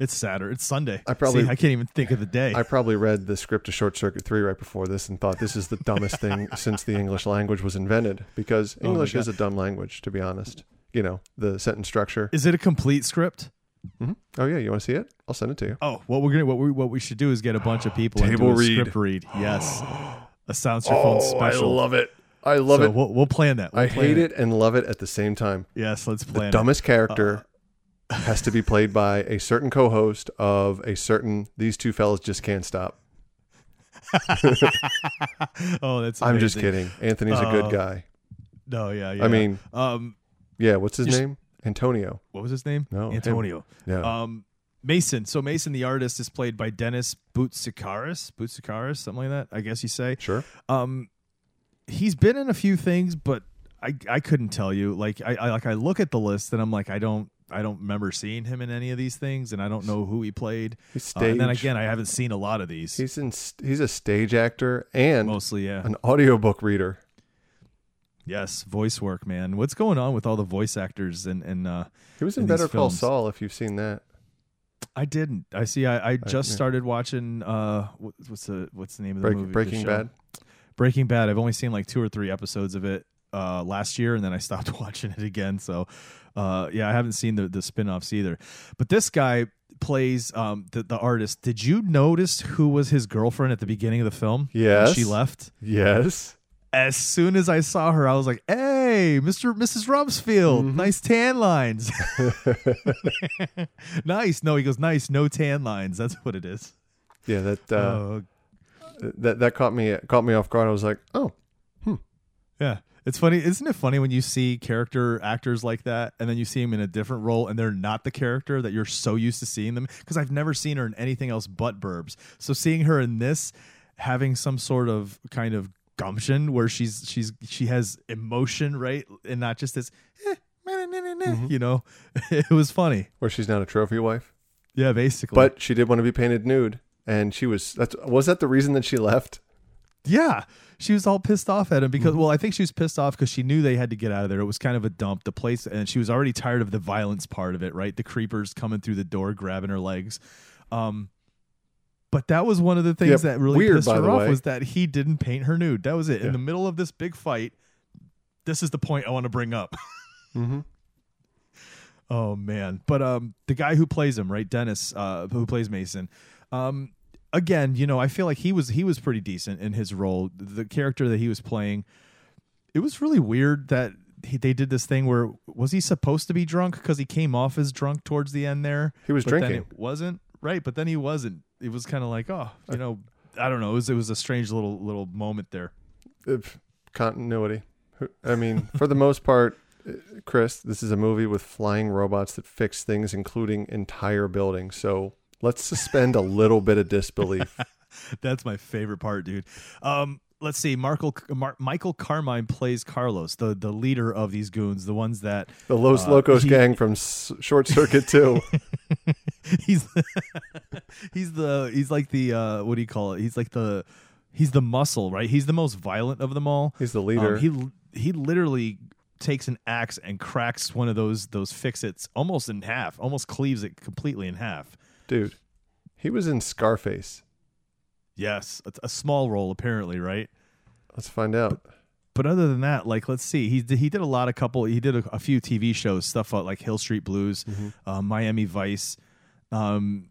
It's Saturday. It's Sunday. I probably- See, I can't even think of the day. i probably read the script to short circuit 3 right before this and thought this is the dumbest thing since the english language was invented because Oh english God. is a dumb language to be honest you know the sentence structure Is it a complete script? Mhm. oh yeah you want to see it i'll send it to you Oh, what we're gonna what we what we should do is get a bunch of people Table into a read. script read. Yes, a sounds your phone special. Oh, i love it i love so it We'll, we'll plan that. We'll i plan hate it and love it at the same time Yes, let's the plan. it. The dumbest character has to be played by a certain co-host of a certain these two fellas just can't stop oh, that's. i'm just kidding anthony's a Uh, good guy No, yeah, yeah. i mean um, yeah what's his name antonio what was his name? No, him. Antonio. yeah Um, Mason. So Mason, the artist, is played by Dennis Boutsikaris. Boutsikaris, something like that. I guess you say. sure Um, he's been in a few things, but I I couldn't tell you. Like I, I like I look at the list and I'm like I don't I don't remember seeing him in any of these things, and I don't know who he played. Uh, and then again, I haven't seen a lot of these. He's in. He's a stage actor and Mostly, yeah. an audiobook reader. Yes, voice work, man. What's going on with all the voice actors and and uh He was in in Better Call. Saul. If you've seen that, I didn't. I see. I, I just yeah. started watching. Uh, what's the what's the name of the Break, movie? Breaking show? Bad. Breaking Bad. I've only seen like two or three episodes of it uh, last year, and then I stopped watching it again. So, uh, yeah, I haven't seen the the spin-offs either. But this guy plays um, the the artist. Did you notice who was his girlfriend at the beginning of the film? Yes. she left. Yes. As soon as I saw her, I was like, "Hey, Mister, Mrs. Rumsfeld, Mm-hmm. nice tan lines." nice. No, he goes, "Nice, no tan lines." That's what it is. Yeah, that uh, Oh, that that caught me caught me off guard. I was like, oh, Yeah. It's funny, isn't it funny when you see character actors like that and then you see them in a different role and they're not the character that you're so used to seeing them? Because I've never seen her in anything else but Burbs. So seeing her in this, having some sort of kind of gumption where she's she's she has emotion, right? And not just this, eh, meh, meh, meh, meh, you know, it was funny. where she's not a trophy wife, Yeah, basically. but she did want to be painted nude, and she was. That's was that the reason that she left? Yeah. She was all pissed off at him because, well, I think she was pissed off because she knew they had to get out of there. It was kind of a dump, the place, and she was already tired of the violence part of it, right? The creepers coming through the door, grabbing her legs. Um, but that was one of the things Yeah, that really weird, pissed her off way. was that he didn't paint her nude. That was it. Yeah. In the middle of this big fight, this is the point I want to bring up. Mm-hmm. Oh man, but um, the guy who plays him, right, Dennis, uh, who plays Mason, um, again, you know, I feel like he was he was pretty decent in his role. The character that he was playing, it was really weird that he, they did this thing where was he supposed to be drunk because he came off as drunk towards the end there. He was but then drinking. it wasn't right, but then he wasn't. It was kind of like, oh, you know, I don't know. It was it was a strange little little moment there. If continuity. I mean, for the most part, Chris, this is a movie with flying robots that fix things, including entire buildings. So let's suspend a little bit of disbelief. That's my favorite part, dude. Um, let's see. Michael Mar- Michael Carmine plays Carlos, the the leader of these goons, the ones that The Los Uh, Locos he- gang from S- Short Circuit 2. he's he's the he's like the uh, what do you call it? He's like the he's the muscle, right? He's the most violent of them all. He's the leader. Um, he he literally takes an axe and cracks one of those those fix-its almost in half, almost cleaves it completely in half. Dude, he was in Scarface. Yes, a, a small role apparently, right? Let's find out. but other than that, like let's see, he did, he did a lot of couple. He did a, a few TV shows, stuff like Hill Street Blues, uh, Miami Vice. Um,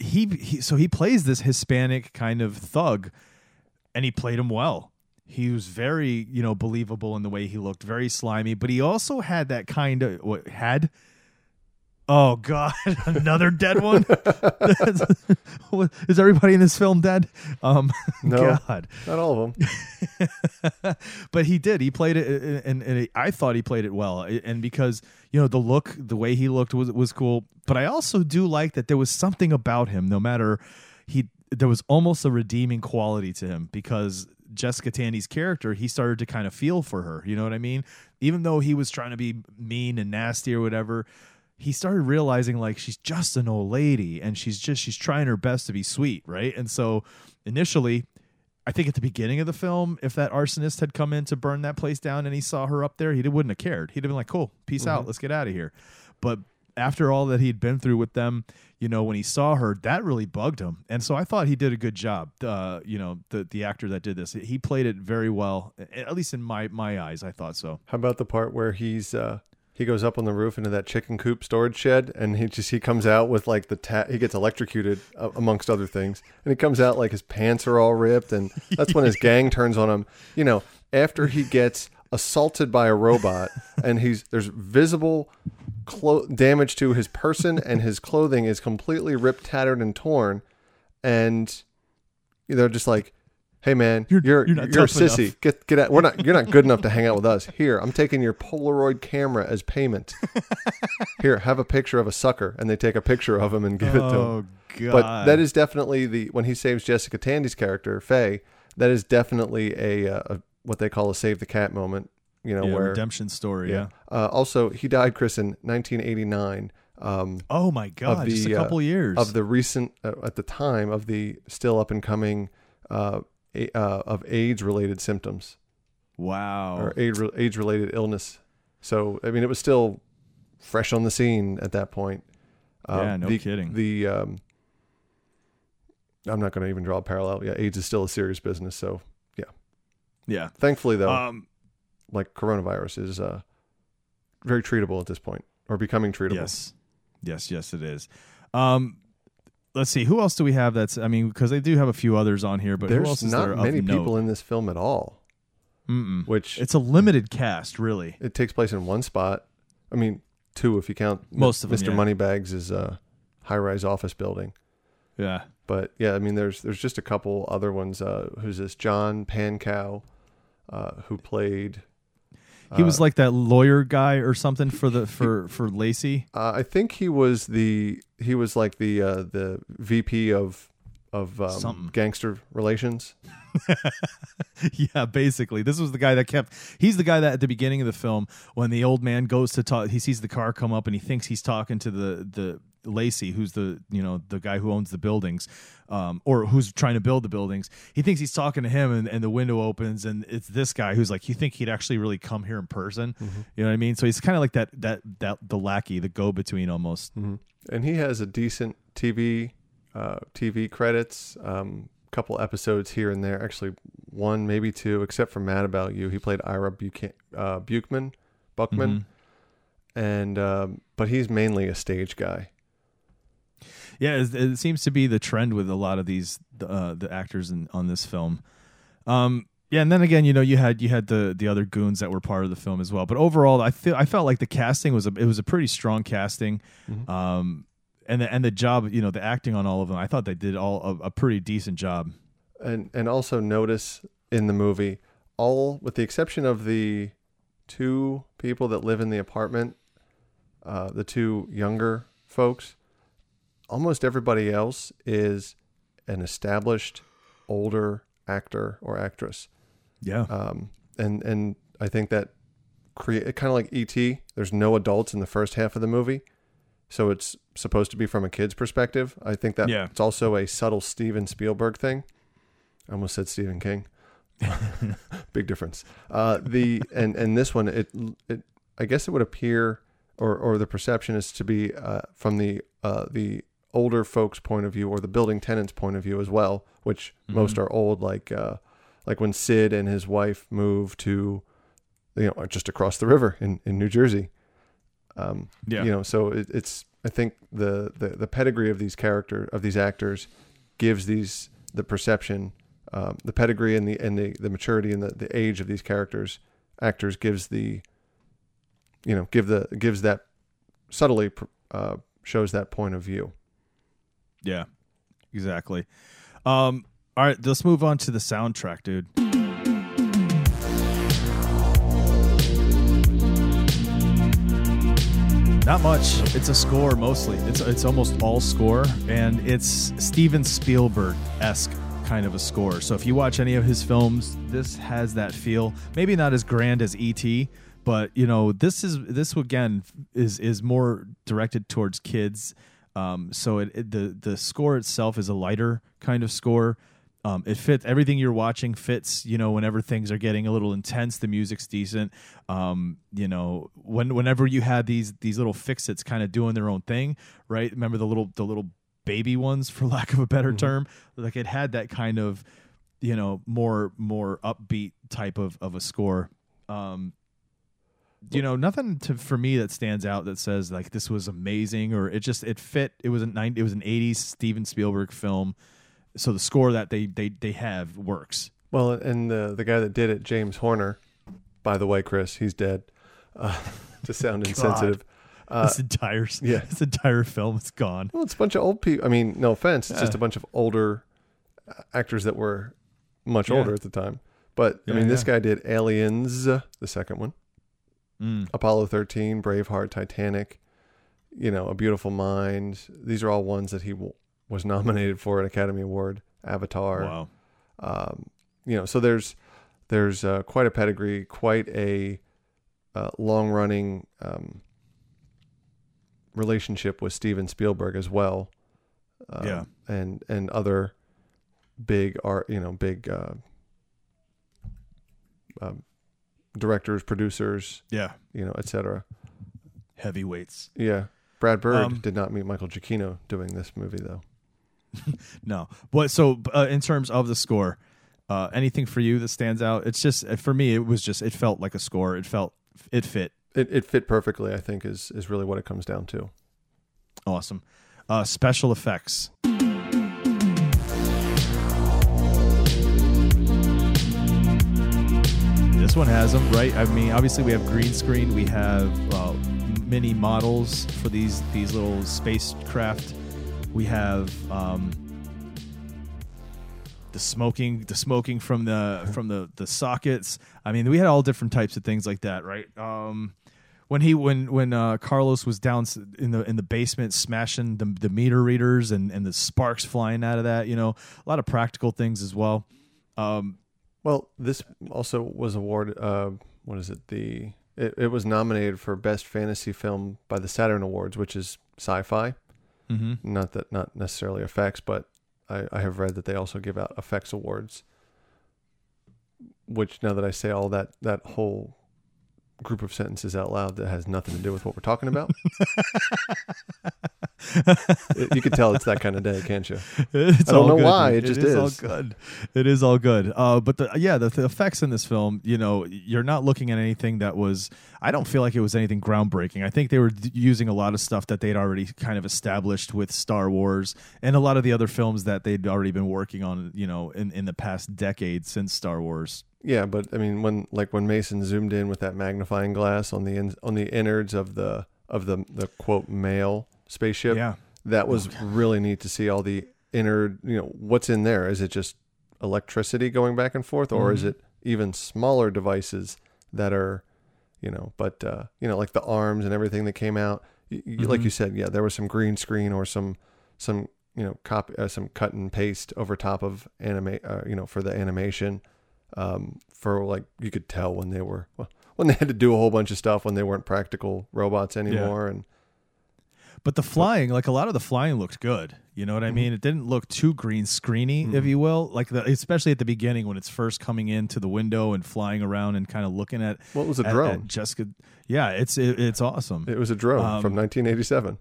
he, he so he plays this Hispanic kind of thug, and he played him well. He was very you know believable in the way he looked, very slimy, but he also had that kind of what had. Oh God! Another dead one. Is everybody in this film dead? Um, No. God Not all of them. but he did. He played it, and, and I thought he played it well. And because you know the look, the way he looked was was cool. But I also do like that there was something about him. No matter he, there was almost a redeeming quality to him because Jessica Tandy's character, he started to kind of feel for her. You know what I mean? Even though he was trying to be mean and nasty or whatever. He started realizing like she's just an old lady and she's just she's trying her best to be sweet, right? And so initially I think at the beginning of the film, if that arsonist had come in to burn that place down and he saw her up there, he wouldn't have cared. He'd have been like, "Cool, peace out, let's get out of here." But after all that he'd been through with them, you know, when he saw her, that really bugged him. And so I thought he did a good job. Uh, you know, the the actor that did this, he played it very well. At least in my my eyes, I thought so. How about the part where he's uh he goes up on the roof into that chicken coop storage shed and he just he comes out with like the ta- he gets electrocuted uh, amongst other things. And he comes out like his pants are all ripped and that's when his gang turns on him. You know after he gets assaulted by a robot and he's there's visible clo- damage to his person and his clothing is completely ripped tattered and torn and they're just like hey man you're You're- you're, you're a tough enough." sissy get get out we're not you're not good enough to hang out with us here i'm taking your polaroid camera as payment here have a picture of a sucker and they take a picture of him and give it to him Oh God! but that is definitely the when he saves jessica tandy's character faye that is definitely a, uh, a what they call a save the cat moment you know yeah, where redemption story. Yeah. uh, also he died chris in 1989 um, Oh my God! the, just a uh, couple years of the recent uh, at the time of the still up and coming uh, uh, of AIDS related symptoms wow. or AIDS AIDS related illness. So I mean, it was still fresh on the scene at that point. Um, Yeah, no the, kidding. The um, I'm not going to even draw a parallel. Yeah, AIDS is still a serious business. So yeah, Yeah. thankfully though, Um. like coronavirus is uh, very treatable at this point, or becoming treatable. Yes. Yes. Yes. It is. Um. Let's see. Who else do we have? That's. I mean, because they do have a few others on here, but who else There's is not there many people in this film at all. Mm-mm. Which It's a limited cast, really. it takes place in one spot. I mean, two if you count Most of them, Mr. yeah. Moneybags is a high-rise office building. Yeah. But yeah, I mean, there's there's just a couple other ones. Uh, who's this? John Pankow, uh, who played. He was uh, like that lawyer guy or something for the for for Lacey. Uh, I think he was the he was like the uh, the VP of of um, Something. gangster relations. yeah, basically, this was the guy that kept. He's the guy that at the beginning of the film, when the old man goes to talk, he sees the car come up and he thinks he's talking to the the Lacey, who's the you know the guy who owns the buildings, um, or who's trying to build the buildings. He thinks he's talking to him, and, and the window opens, and it's this guy who's like, you think he'd actually really come here in person? You know what I mean? So he's kind of like that that that the lackey, the go between almost. and he has a decent TV uh, TV credits. Um, couple episodes here and there, actually one maybe two, except for Mad About You. He played Ira Buchan- uh, Buchman, Buckman, and um, but he's mainly a stage guy. Yeah, it, it seems to be the trend with a lot of these uh, the actors in, on this film. Um, yeah, and then again, you know, you had you had the the other goons that were part of the film as well. But overall, I feel I felt like the casting was a it was a pretty strong casting, um, and the and the job, you know, the acting on all of them, I thought they did all a, a pretty decent job. and and also notice in the movie all with the exception of the two people that live in the apartment uh, the two younger folks almost everybody else is an established older actor or actress Yeah, um, and and I think that create kind of like ET. There's no adults in the first half of the movie, so it's supposed to be from a kid's perspective. I think that Yeah. it's also a subtle Steven Spielberg thing. I almost said Stephen King. Big difference. Uh, the and and this one it it I guess it would appear or or the perception is to be uh, from the uh, the older folks' point of view or the building tenants' point of view as well, which most are old. Like uh, like when Sid and his wife moved to you know just across the river in in New Jersey. Um, Yeah. you know, so it, it's I think the, the the pedigree of these character of these actors gives these the perception, um, the pedigree and the and the, the maturity and the, the age of these characters actors gives the you know give the gives that subtly uh, shows that point of view. Yeah, exactly. Um, all right, let's move on to the soundtrack, dude. Not much. It's a score mostly. It's it's almost all score, and it's Steven Spielberg esque kind of a score. So if you watch any of his films, this has that feel. Maybe not as grand as E.T., but you know this is this again is is more directed towards kids. Um, so it, it the the score itself is a lighter kind of score. Um, it fits everything you're watching fits. You know, whenever things are getting a little intense, the music's decent. Um, you know, when whenever you had these these little fix-its kind of doing their own thing, right? Remember the little the little baby ones, for lack of a better term. Like it had that kind of, you know, more more upbeat type of of a score. Um, you know, nothing to for me that stands out that says like this was amazing or it just it fit. It was a nine. It was an '80s Steven Spielberg film, so the score that they they they have works. Well, and the the guy that did it, James Horner, by the way, Chris, he's dead. Uh, to sound insensitive. Uh, this entire yeah. this entire film is gone. Well, it's a bunch of old people. I mean, no offense, it's just a bunch of older uh, actors that were much Yeah. older at the time. But I mean, this guy did Aliens, the second one, Mm. Apollo 13, Braveheart, Titanic, you know, A Beautiful Mind. These are all ones that he w- was nominated for an Academy Award. Avatar. Wow. Um, you know, so there's there's uh, quite a pedigree, quite a uh, long running um, relationship with Steven Spielberg as well. Um, Yeah. and and other big art, you know, big uh, um, directors, producers, Yeah. you know, etc. Heavyweights. Yeah. Brad Bird Um, did not meet Michael Giacchino doing this movie though. No, but so uh, in terms of the score, uh, anything for you that stands out? It's just for me, it was just it felt like a score. It felt it fit It, it fit perfectly. I think is is really what it comes down to. awesome. Uh, special effects. This one has them, right? I mean, obviously we have green screen, we have uh, models for these these little spacecraft. We have um, the smoking, the smoking from the from the the sockets. I mean, we had all different types of things like that, right? Um, when he when when uh, Carlos was down in the in the basement smashing the the meter readers and and the sparks flying out of that, you know, a lot of practical things as well. Um, Well, this also was awarded. Uh, what is it? The it, it was nominated for best fantasy film by the Saturn Awards, which is sci-fi. mhm. Not that not necessarily effects, but I, I have read that they also give out effects awards. Which now that I say all that that whole group of sentences out loud that has nothing to do with what we're talking about. It- you can tell it's that kind of day, can't you? It's I don't all know good, why, dude. it just is all good. It is all good. Uh, but the yeah, the, the effects in this film, you know, you're not looking at anything that was. I don't feel like it was anything groundbreaking. I think they were d- using a lot of stuff that they'd already kind of established with Star Wars and a lot of the other films that they'd already been working on. You know, in in the past decade since Star Wars. Yeah, but I mean, when like when Mason zoomed in with that magnifying glass on the in, on the innards of the of the the quote male spaceship, Yeah. that was really neat to see all the inner. You know, what's in there? Is it just electricity going back and forth, or is it even smaller devices that are, you know, but uh, you know, like the arms and everything that came out. Y- y- Like you said, yeah, there was some green screen or some some you know copy uh, some cut and paste over top of anime uh, you know for the animation um, for like you could tell when they were when they had to do a whole bunch of stuff when they weren't practical robots anymore and But the flying, like a lot of the flying looked good. You know what Mm-hmm. I mean? It didn't look too green screeny, if you will. Like the, especially at the beginning when it's first coming into the window and flying around and kind of looking at. It was a at- drone. at Jessica, yeah, it's it, it's awesome. it was a drone Um, from 1987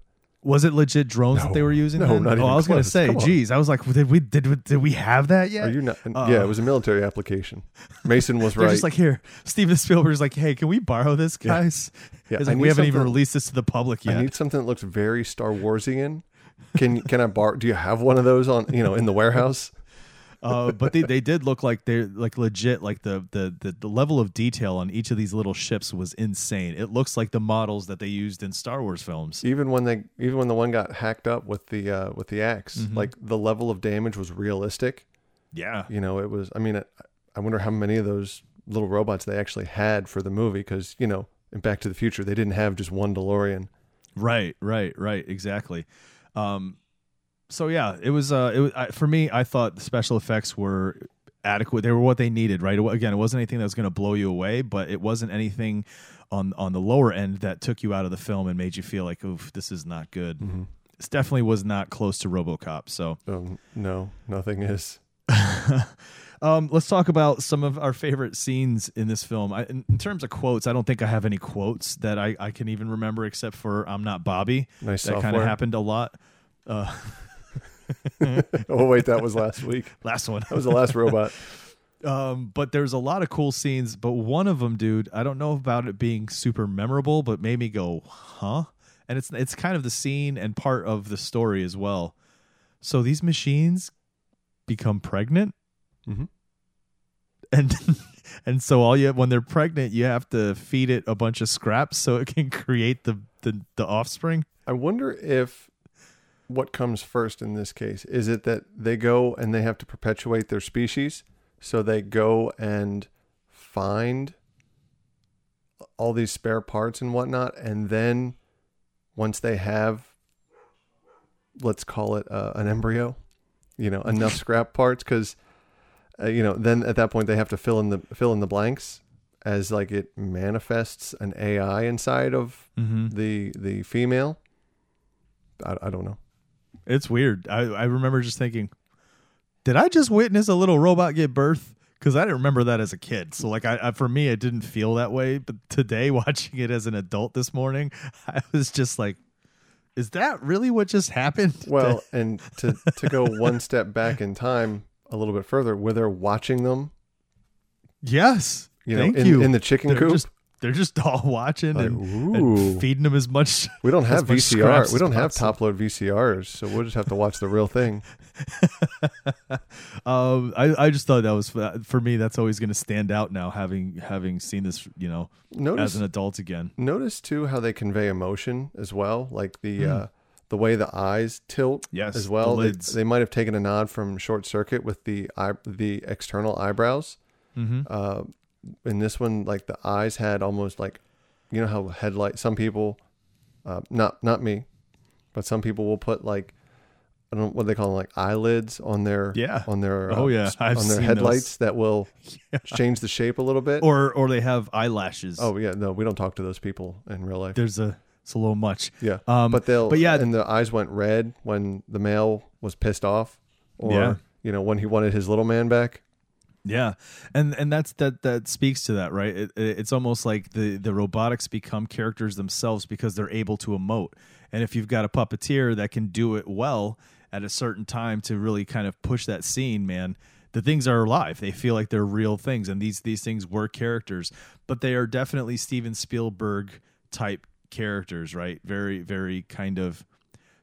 was it legit drones that they were using? No, then? not oh, even I was gonna say, Come on. geez, I was like, did we did we, did we have that yet? are you not Uh, yeah it was a military application mason was right just like here. Steven Spielberg's like, hey, can we borrow this, guys? Yeah, I like, we haven't even released this to the public yet. i need something that looks very star warsian can can i borrow do you have one of those on you know in the warehouse uh, but they, they did look like they're like legit. Like the, the the the level of detail on each of these little ships was insane. It looks like the models that they used in Star Wars films. even when they even when the one got hacked up with the uh with the ax Mm-hmm. like the level of damage was realistic Yeah, you know it was i mean I, I wonder how many of those little robots they actually had for the movie because you know in back to the future they didn't have just one delorean right, right, right, exactly. Um, so yeah, it was. Uh, it was I, for me. I thought the special effects were adequate. They were what they needed. Right. Again, it wasn't anything that was going to blow you away, but it wasn't anything on on the lower end that took you out of the film and made you feel like, oof, this is not good. This definitely was not close to RoboCop. So. um, no nothing is Um, let's talk about some of our favorite scenes in this film. I, in, in terms of quotes, I don't think I have any quotes that I, I can even remember except for "I'm not Bobby." Nice that kind of happened a lot. Uh, oh wait that was last week last one. that was the last robot um, but there's a lot of cool scenes. But one of them, dude, I don't know about it being super memorable, but made me go, "Huh?" And it's it's kind of the scene and part of the story as well. So these machines become pregnant, Mhm. and and so all you when they're pregnant, you have to feed it a bunch of scraps so it can create the the, the offspring. i wonder if what comes first in this case? Is it that they go and they have to perpetuate their species so they go and find all these spare parts and whatnot and then once they have let's call it uh, an embryo you know enough scrap parts? Because uh, you know then at that point they have to fill in the fill in the blanks as like it manifests an ai inside of Mm-hmm. the the female? I, I don't know It's weird. I, I remember just thinking, did I just witness a little robot get birth? Because I didn't remember that as a kid. So like, I, I for me, it didn't feel that way. But today, watching it as an adult this morning, I was just like, is that really what just happened? Well, and to to go one step back in time a little bit further, where they're watching them, yes. you know, Thank in, you. in the chicken they're coop. Just, they're just all watching Like, and, feeding them as much. we don't have VCR. We don't have top load VCRs, so we'll just have to watch the real thing. um, I, I just thought that was for me. That's always going to stand out now, having having seen this, you know, Notice as an adult again. notice too how they convey emotion as well, like the uh, the way the eyes tilt. Yes, as the well. They, they might have taken a nod from Short Circuit with the eye, the external eyebrows. Mm-hmm. Uh, in this one, like the eyes had almost like, you know how headlight. Some people, uh, not not me, but some people will put like. I don't know what they call them, like eyelids on their Yeah. on their Oh, uh, yeah. s- I've on their headlights that will change the shape a little bit. Or or they have eyelashes. oh yeah, no, we don't talk to those people in real life. there's a it's a little much. Yeah, Um, but they'll. but yeah- and the eyes went red when the male was pissed off, or Yeah. you know when he wanted his little man back. Yeah, and and that's that that speaks to that, right? It, it- it's almost like the the robotics become characters themselves because they're able to emote. And if you've got a puppeteer that can do it well at a certain time to really kind of push that scene, man, the things are alive. They feel like they're real things, and these these things were characters, but they are definitely Steven Spielberg type characters, right? Very very kind of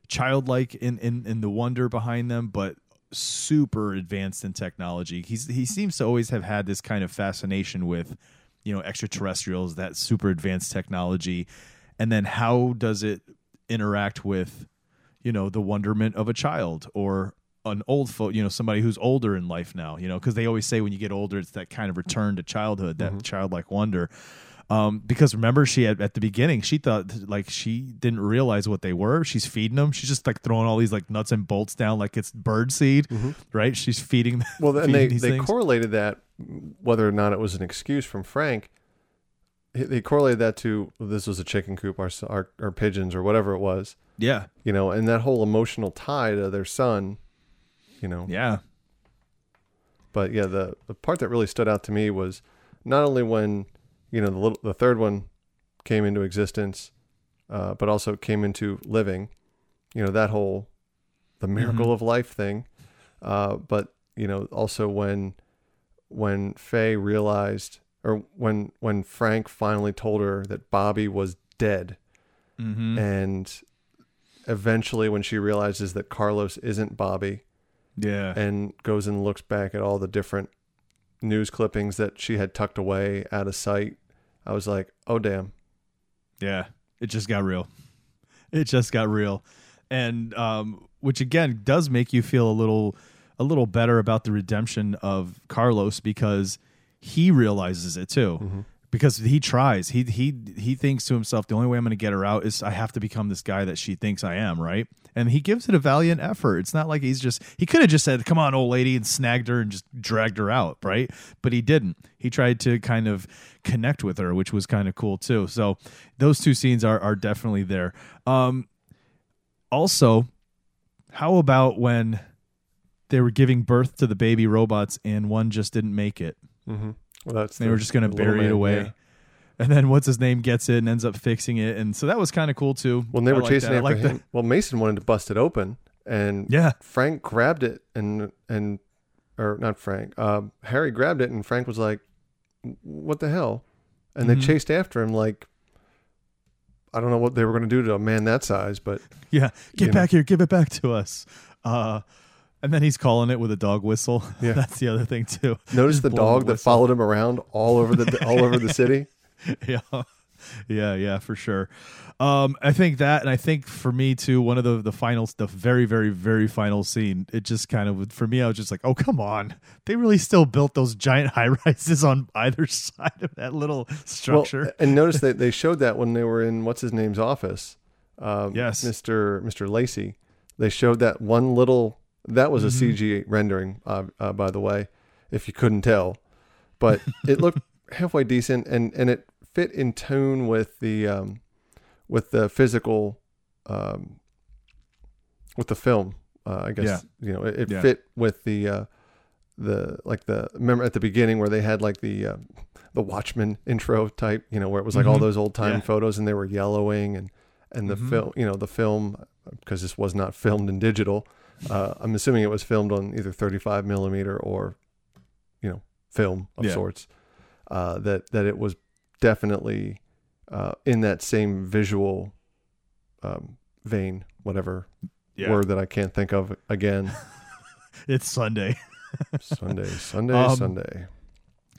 childlike in, in in the wonder behind them, but super advanced in technology. He's he seems to always have had this kind of fascination with, you know, extraterrestrials, that super advanced technology, and then how does it interact with, you know, the wonderment of a child or an old folk, you know, somebody who's older in life now, you know, because they always say when you get older, it's that kind of return to childhood, that mm-hmm. childlike wonder. Um, because remember, she had at the beginning, she thought like she didn't realize what they were. She's feeding them. She's just like throwing all these like nuts and bolts down like it's bird seed, right? She's feeding them. Well, then feeding they they things. correlated that whether or not it was an excuse from Frank. They correlated that to this was a chicken coop, our, our our pigeons or whatever it was, yeah, you know, and that whole emotional tie to their son, you know. yeah, But yeah, the the part that really stood out to me was not only when you know the little, the third one came into existence, uh, but also came into living. You know that whole the miracle of life thing, uh, but you know also when when Faye realized or when when Frank finally told her that Bobby was dead, mm-hmm. and eventually when she realizes that Carlos isn't Bobby yeah, and goes and looks back at all the different news clippings that she had tucked away out of sight. I was like, oh damn. Yeah, it just got real. It just got real, and um, which again does make you feel a little, a little better about the redemption of Carlos because he realizes it too. Because he tries, he he he thinks to himself, the only way I'm going to get her out is I have to become this guy that she thinks I am, right? And he gives it a valiant effort. It's not like he's just he could have just said, "Come on, old lady," and snagged her and just dragged her out, right? But he didn't. He tried to kind of connect with her, which was kind of cool too. So those two scenes are are definitely there. Um, also, how about when they were giving birth to the baby robots and one just didn't make it? Well, that's They the- were just going to bury it away. yeah. And then what's his name gets it and ends up fixing it, and so that was kind of cool too. When they I were chasing that. After him, well, Mason wanted to bust it open, and Yeah. Frank grabbed it, and and or not Frank, uh, Harry grabbed it, and Frank was like, "What the hell?" And Mm-hmm. they chased after him like. I don't know what they were going to do to a man that size, but Yeah, get back here, give it back to us. Uh, and then he's calling it with a dog whistle. Yeah. that's the other thing too. notice the dog that followed him around all over the all over the city. yeah yeah yeah for sure um i think that and i think for me too one of the the final, the very very very final scene it just kind of for me i was just like oh come on they really still built those giant high rises on either side of that little structure Well, and notice that they showed that when they were in what's his name's office. Um, Yes. Mr. Mr. Lacey. They showed that one little. That was a Mm-hmm. CG rendering, uh, uh, by the way, if you couldn't tell, but it looked halfway decent, and and it fit in tune with the um, with the physical, um, with the film. Uh, I guess Yeah. you know it, it Yeah. fit with the uh, the like the remember at the beginning where they had like the uh, the Watchmen intro type, you know, where it was like all Mhm. those old time Yeah. photos and they were yellowing and and the film, you know, the film because this was not filmed in digital. Uh, I'm assuming it was filmed on either 35 millimeter or, you know, film of Yeah. sorts. Uh, that that it was definitely uh, in that same visual um, vein, whatever Yeah. word that I can't think of again. It's Sunday. Sunday, Sunday, Um, Sunday.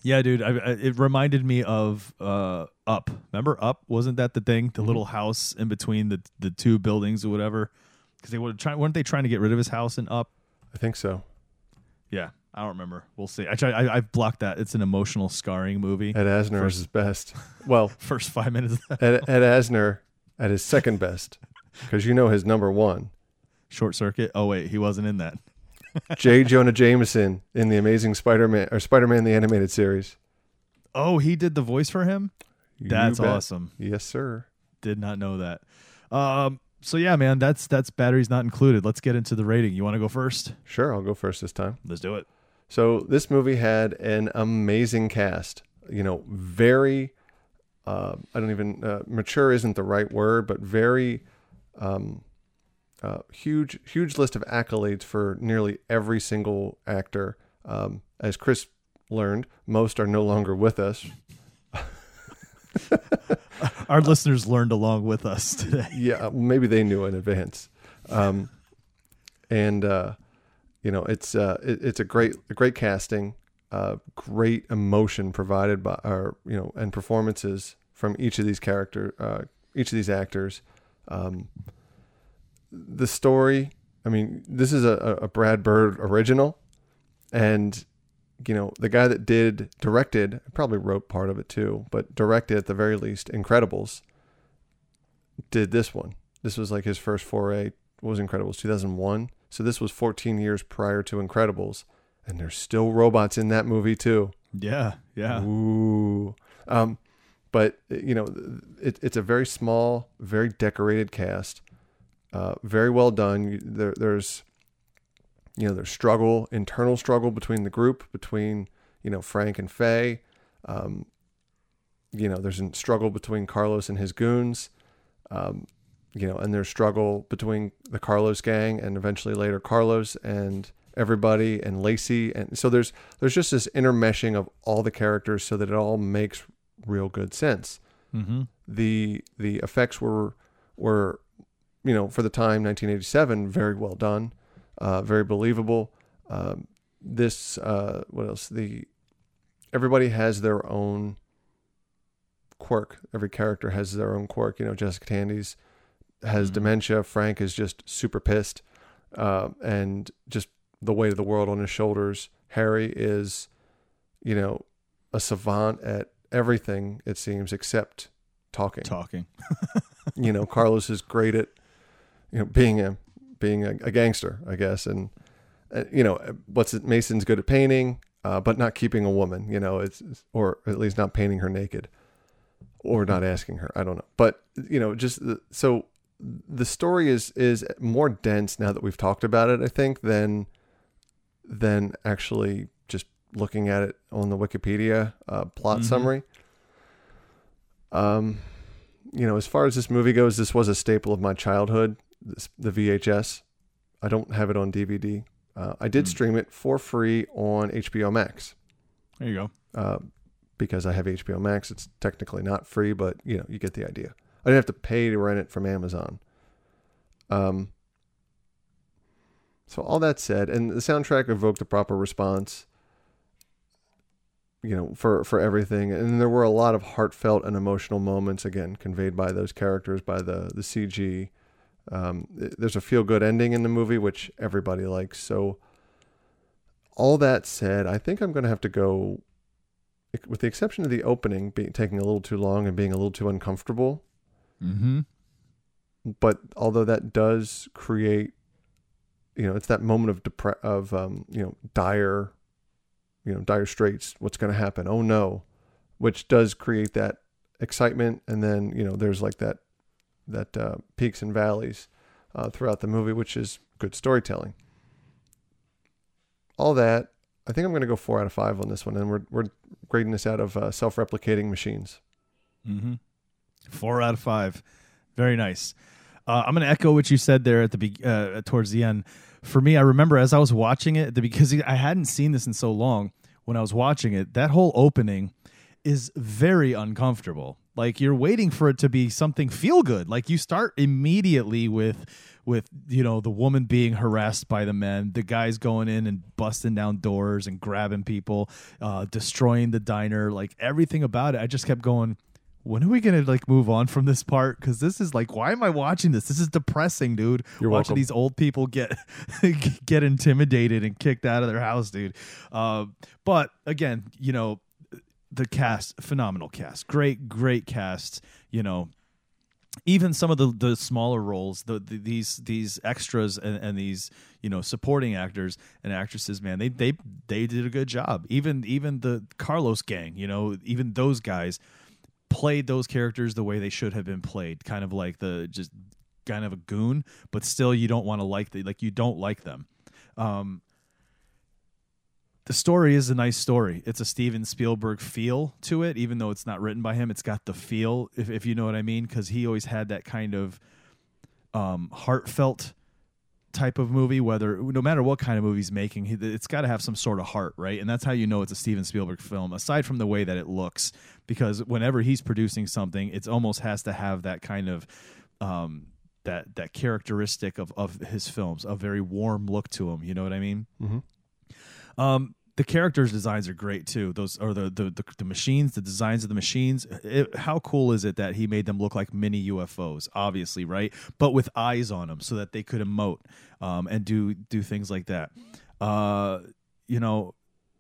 Yeah, dude. I, I, it reminded me of uh, Up. Remember Up? Wasn't that the thing? Mm-hmm. The little house in between the the two buildings or whatever. Because they were trying. weren't they trying to get rid of his house and Up? I think so. Yeah, I don't remember. We'll see. I try. I, I've blocked that. It's an emotional scarring movie. Ed Asner is his best. Well, First five minutes. Ed, Ed Asner at his second best, because you know his number one. Short circuit. Oh wait, he wasn't in that. J. Jonah Jameson in the Amazing Spider-Man or Spider-Man the animated series. Oh, he did the voice for him. You That's bet. awesome. Yes, sir. Did not know that. Um. So yeah, man. That's that's batteries not included. Let's get into the rating. You want to go first? Sure, I'll go first this time. Let's do it. So this movie had an amazing cast. You know, very. Uh, I don't even uh, mature isn't the right word, but very um, uh, huge, huge list of accolades for nearly every single actor. Um, as Chris learned, most are no longer with us. Our listeners learned along with us today. yeah, maybe they knew in advance. Um, and uh, you know, it's uh, it, it's a great a great casting, uh, great emotion provided by, or you know, and performances from each of these character, uh, each of these actors. Um, the story, I mean, this is a, a Brad Bird original, and you know, the guy that did directed probably wrote part of it too, but directed at the very least Incredibles did this one. This was like his first foray. Was Incredibles? 2001. So this was 14 years prior to Incredibles, and there's still robots in that movie too. Yeah, yeah. Ooh. Um, but you know, it, it's a very small, very decorated cast. Uh, very well done. There, there's, you know, there's struggle, internal struggle between the group, between you know Frank and Faye. Um, you know, there's a struggle between Carlos and his goons. Um, you know, and there's struggle between the Carlos gang and eventually later Carlos and everybody and Lacey, and so there's there's just this intermeshing of all the characters so that it all makes real good sense. Mm-hmm. The the effects were were you know for the time 1987 very well done, uh, very believable. Um, this uh, what else the everybody has their own quirk. Every character has their own quirk. You know, Jessica Tandy's has dementia. Frank is just super pissed, uh, and just the weight of the world on his shoulders. Harry is, you know, a savant at everything it seems except talking. Talking. You know, Carlos is great at, you know, being a being a, a gangster, I guess, and uh, you know, what's it? Mason's good at painting, uh, but not keeping a woman. You know, it's or at least not painting her naked, or not asking her. I don't know, but you know, just the, so the story is is more dense now that we've talked about it. I think than than actually just looking at it on the Wikipedia uh, plot summary. Um, you know, as far as this movie goes, this was a staple of my childhood. The VHS. I don't have it on DVD. Uh, I did stream it for free on HBO Max There you go. uh, because I have HBO Max. It's technically not free, but you know, you get the idea. I didn't have to pay to rent it from Amazon. Um. So all that said, and the soundtrack evoked a proper response. You know, for for everything, and there were a lot of heartfelt and emotional moments again conveyed by those characters, by the the CG. Um, there's a feel good ending in the movie, which everybody likes. So, all that said, I think I'm going to have to go with the exception of the opening being taking a little too long and being a little too uncomfortable. Mm-hmm. But although that does create, you know, it's that moment of depre- of um, you know dire, you know dire straits. What's going to happen? Oh no, which does create that excitement, and then you know there's like that that uh, peaks and valleys uh, throughout the movie, which is good storytelling. All that, I think I'm going to go four out of five on this one, and we're we're grading this out of uh, self-replicating machines. Mm-hmm. Four out of five. Very nice. Uh, I'm going to echo what you said there at the be- uh, towards the end. For me, I remember as I was watching it, because I hadn't seen this in so long. When I was watching it, that whole opening is very uncomfortable. Like you're waiting for it to be something feel good. Like you start immediately with with you know the woman being harassed by the men, the guys going in and busting down doors and grabbing people, uh, destroying the diner, like everything about it. I just kept going. When are we gonna like move on from this part? Because this is like, why am I watching this? This is depressing, dude. You're watching welcome. these old people get get intimidated and kicked out of their house, dude. Uh, but again, you know, the cast, phenomenal cast, great, great cast. You know, even some of the the smaller roles, the, the these these extras and, and these you know supporting actors and actresses, man, they they they did a good job. Even even the Carlos gang, you know, even those guys played those characters the way they should have been played, kind of like the just kind of a goon, but still you don't want to like the like you don't like them. Um, the story is a nice story. It's a Steven Spielberg feel to it, even though it's not written by him. It's got the feel, if, if you know what I mean, because he always had that kind of um, heartfelt type of movie. Whether no matter what kind of movie he's making, he, it's got to have some sort of heart, right? And that's how you know it's a Steven Spielberg film. Aside from the way that it looks, because whenever he's producing something, it almost has to have that kind of um, that that characteristic of of his films, a very warm look to him. You know what I mean? Um, the characters' designs are great too. Those or the the, the, the machines, the designs of the machines. It, how cool is it that he made them look like mini UFOs? Obviously, right? But with eyes on them, so that they could emote um, and do do things like that. Uh, you know,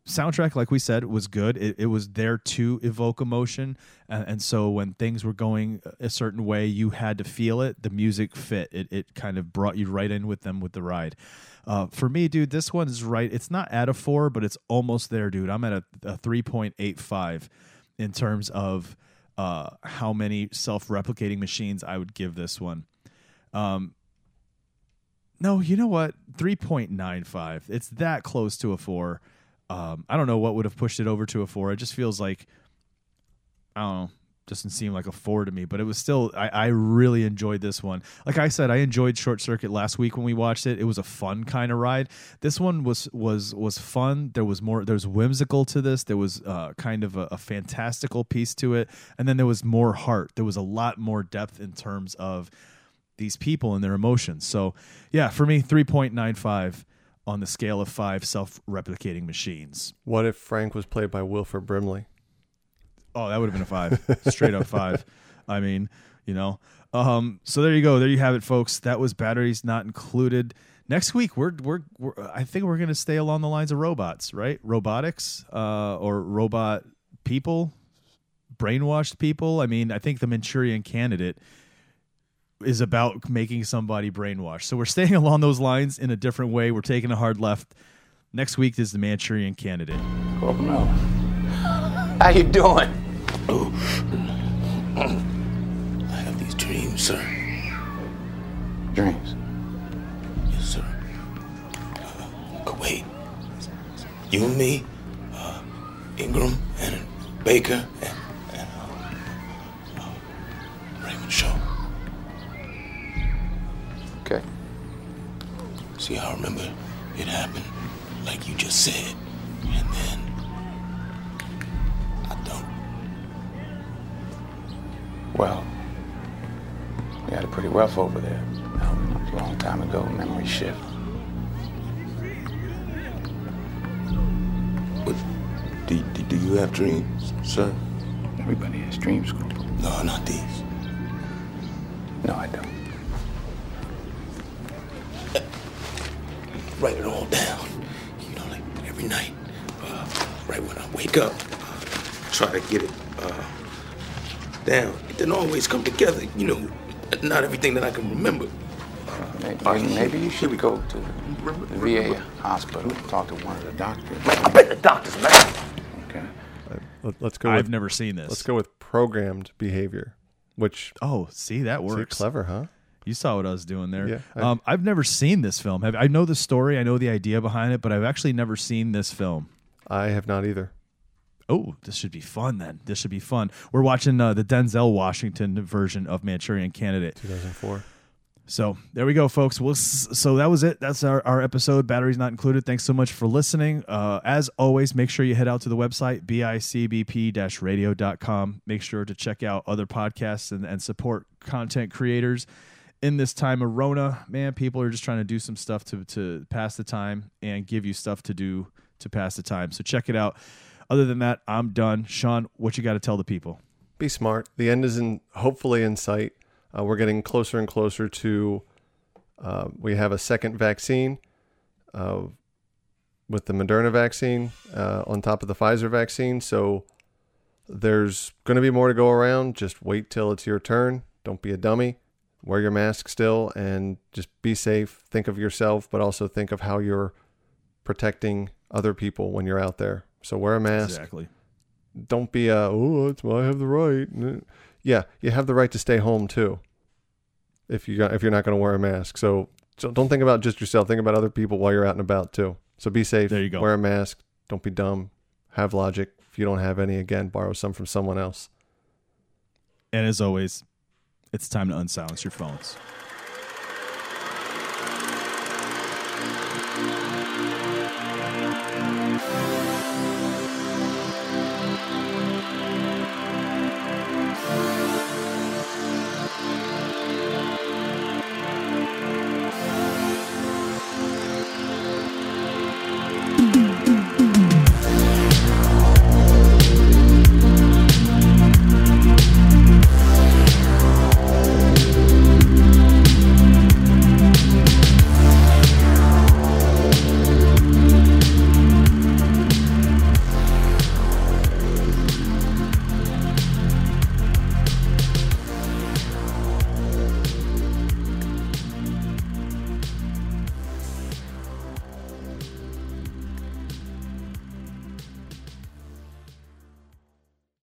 soundtrack, like we said, was good. It, it was there to evoke emotion, and, and so when things were going a certain way, you had to feel it. The music fit. It it kind of brought you right in with them with the ride. Uh, for me, dude, this one is right. It's not at a four, but it's almost there, dude. I'm at a, a three point eight five in terms of uh, how many self replicating machines I would give this one. Um, no, you know what? 3.95. It's that close to a four. Um, I don't know what would have pushed it over to a four. It just feels like, I don't know, doesn't seem like a four to me, but it was still, I, I really enjoyed this one. Like I said, I enjoyed Short Circuit last week when we watched it. It was a fun kind of ride. This one was, was, was fun. There was more, there was whimsical to this. There was uh, kind of a, a fantastical piece to it. And then there was more heart. There was a lot more depth in terms of, these people and their emotions. So, yeah, for me, 3.95 on the scale of five self replicating machines. What if Frank was played by Wilford Brimley? Oh, that would have been a five, straight up five. I mean, you know. Um, so there you go. There you have it, folks. That was batteries not included. Next week, we're we're, we're I think we're going to stay along the lines of robots, right? Robotics, uh, or robot people, brainwashed people. I mean, I think the Manchurian Candidate is about making somebody brainwashed. So we're staying along those lines in a different way. We're taking a hard left. Next week is the Manchurian Candidate. Corporal, how you doing? I have these dreams, sir. Dreams. Yes, sir. Uh, Kuwait. You and me, uh, Ingram and Baker and, and uh, uh, Raymond Shaw. Okay. See, I remember it happened like you just said, and then Well, we had it pretty rough over there. Um, a long time ago, memory shift. What? Do, do, do you have dreams, sir? Everybody has dreams, Corporal. No, not these. No, I don't. Write it all down. You know, like every night, uh, right when I wake up, uh, try to get it uh, down. It didn't always come together, you know. Not everything that I can remember. Maybe, maybe you should go to the VA hospital, talk to one of the doctors. I bet the doctor's mad. Okay. Let, us go. I've with, never seen this. Let's go with programmed behavior, which Oh, see that see, works. clever, huh? You saw what I was doing there. Yeah, I- um, I've never seen this film. Have, I know the story. I know the idea behind it, but I've actually never seen this film. I have not either. Oh, this should be fun then. This should be fun. We're watching uh, the Denzel Washington version of Manchurian Candidate. 2004. So there we go, folks. We'll, so that was it. That's our, our episode. Batteries not included. Thanks so much for listening. Uh, as always, make sure you head out to the website, bicbp radio.com. Make sure to check out other podcasts and, and support content creators in this time of Rona. Man, people are just trying to do some stuff to, to pass the time and give you stuff to do to pass the time. So check it out. Other than that, I'm done. Sean, what you got to tell the people? Be smart. The end is in hopefully in sight. Uh, we're getting closer and closer to. Uh, we have a second vaccine uh, with the Moderna vaccine uh, on top of the Pfizer vaccine. So there's going to be more to go around. Just wait till it's your turn. Don't be a dummy. Wear your mask still and just be safe. Think of yourself, but also think of how you're protecting other people when you're out there. So wear a mask. Exactly. Don't be a oh, it's I have the right. Yeah, you have the right to stay home too. If you if you're not going to wear a mask, so, so don't think about just yourself. Think about other people while you're out and about too. So be safe. There you go. Wear a mask. Don't be dumb. Have logic. If you don't have any, again, borrow some from someone else. And as always, it's time to unsilence your phones.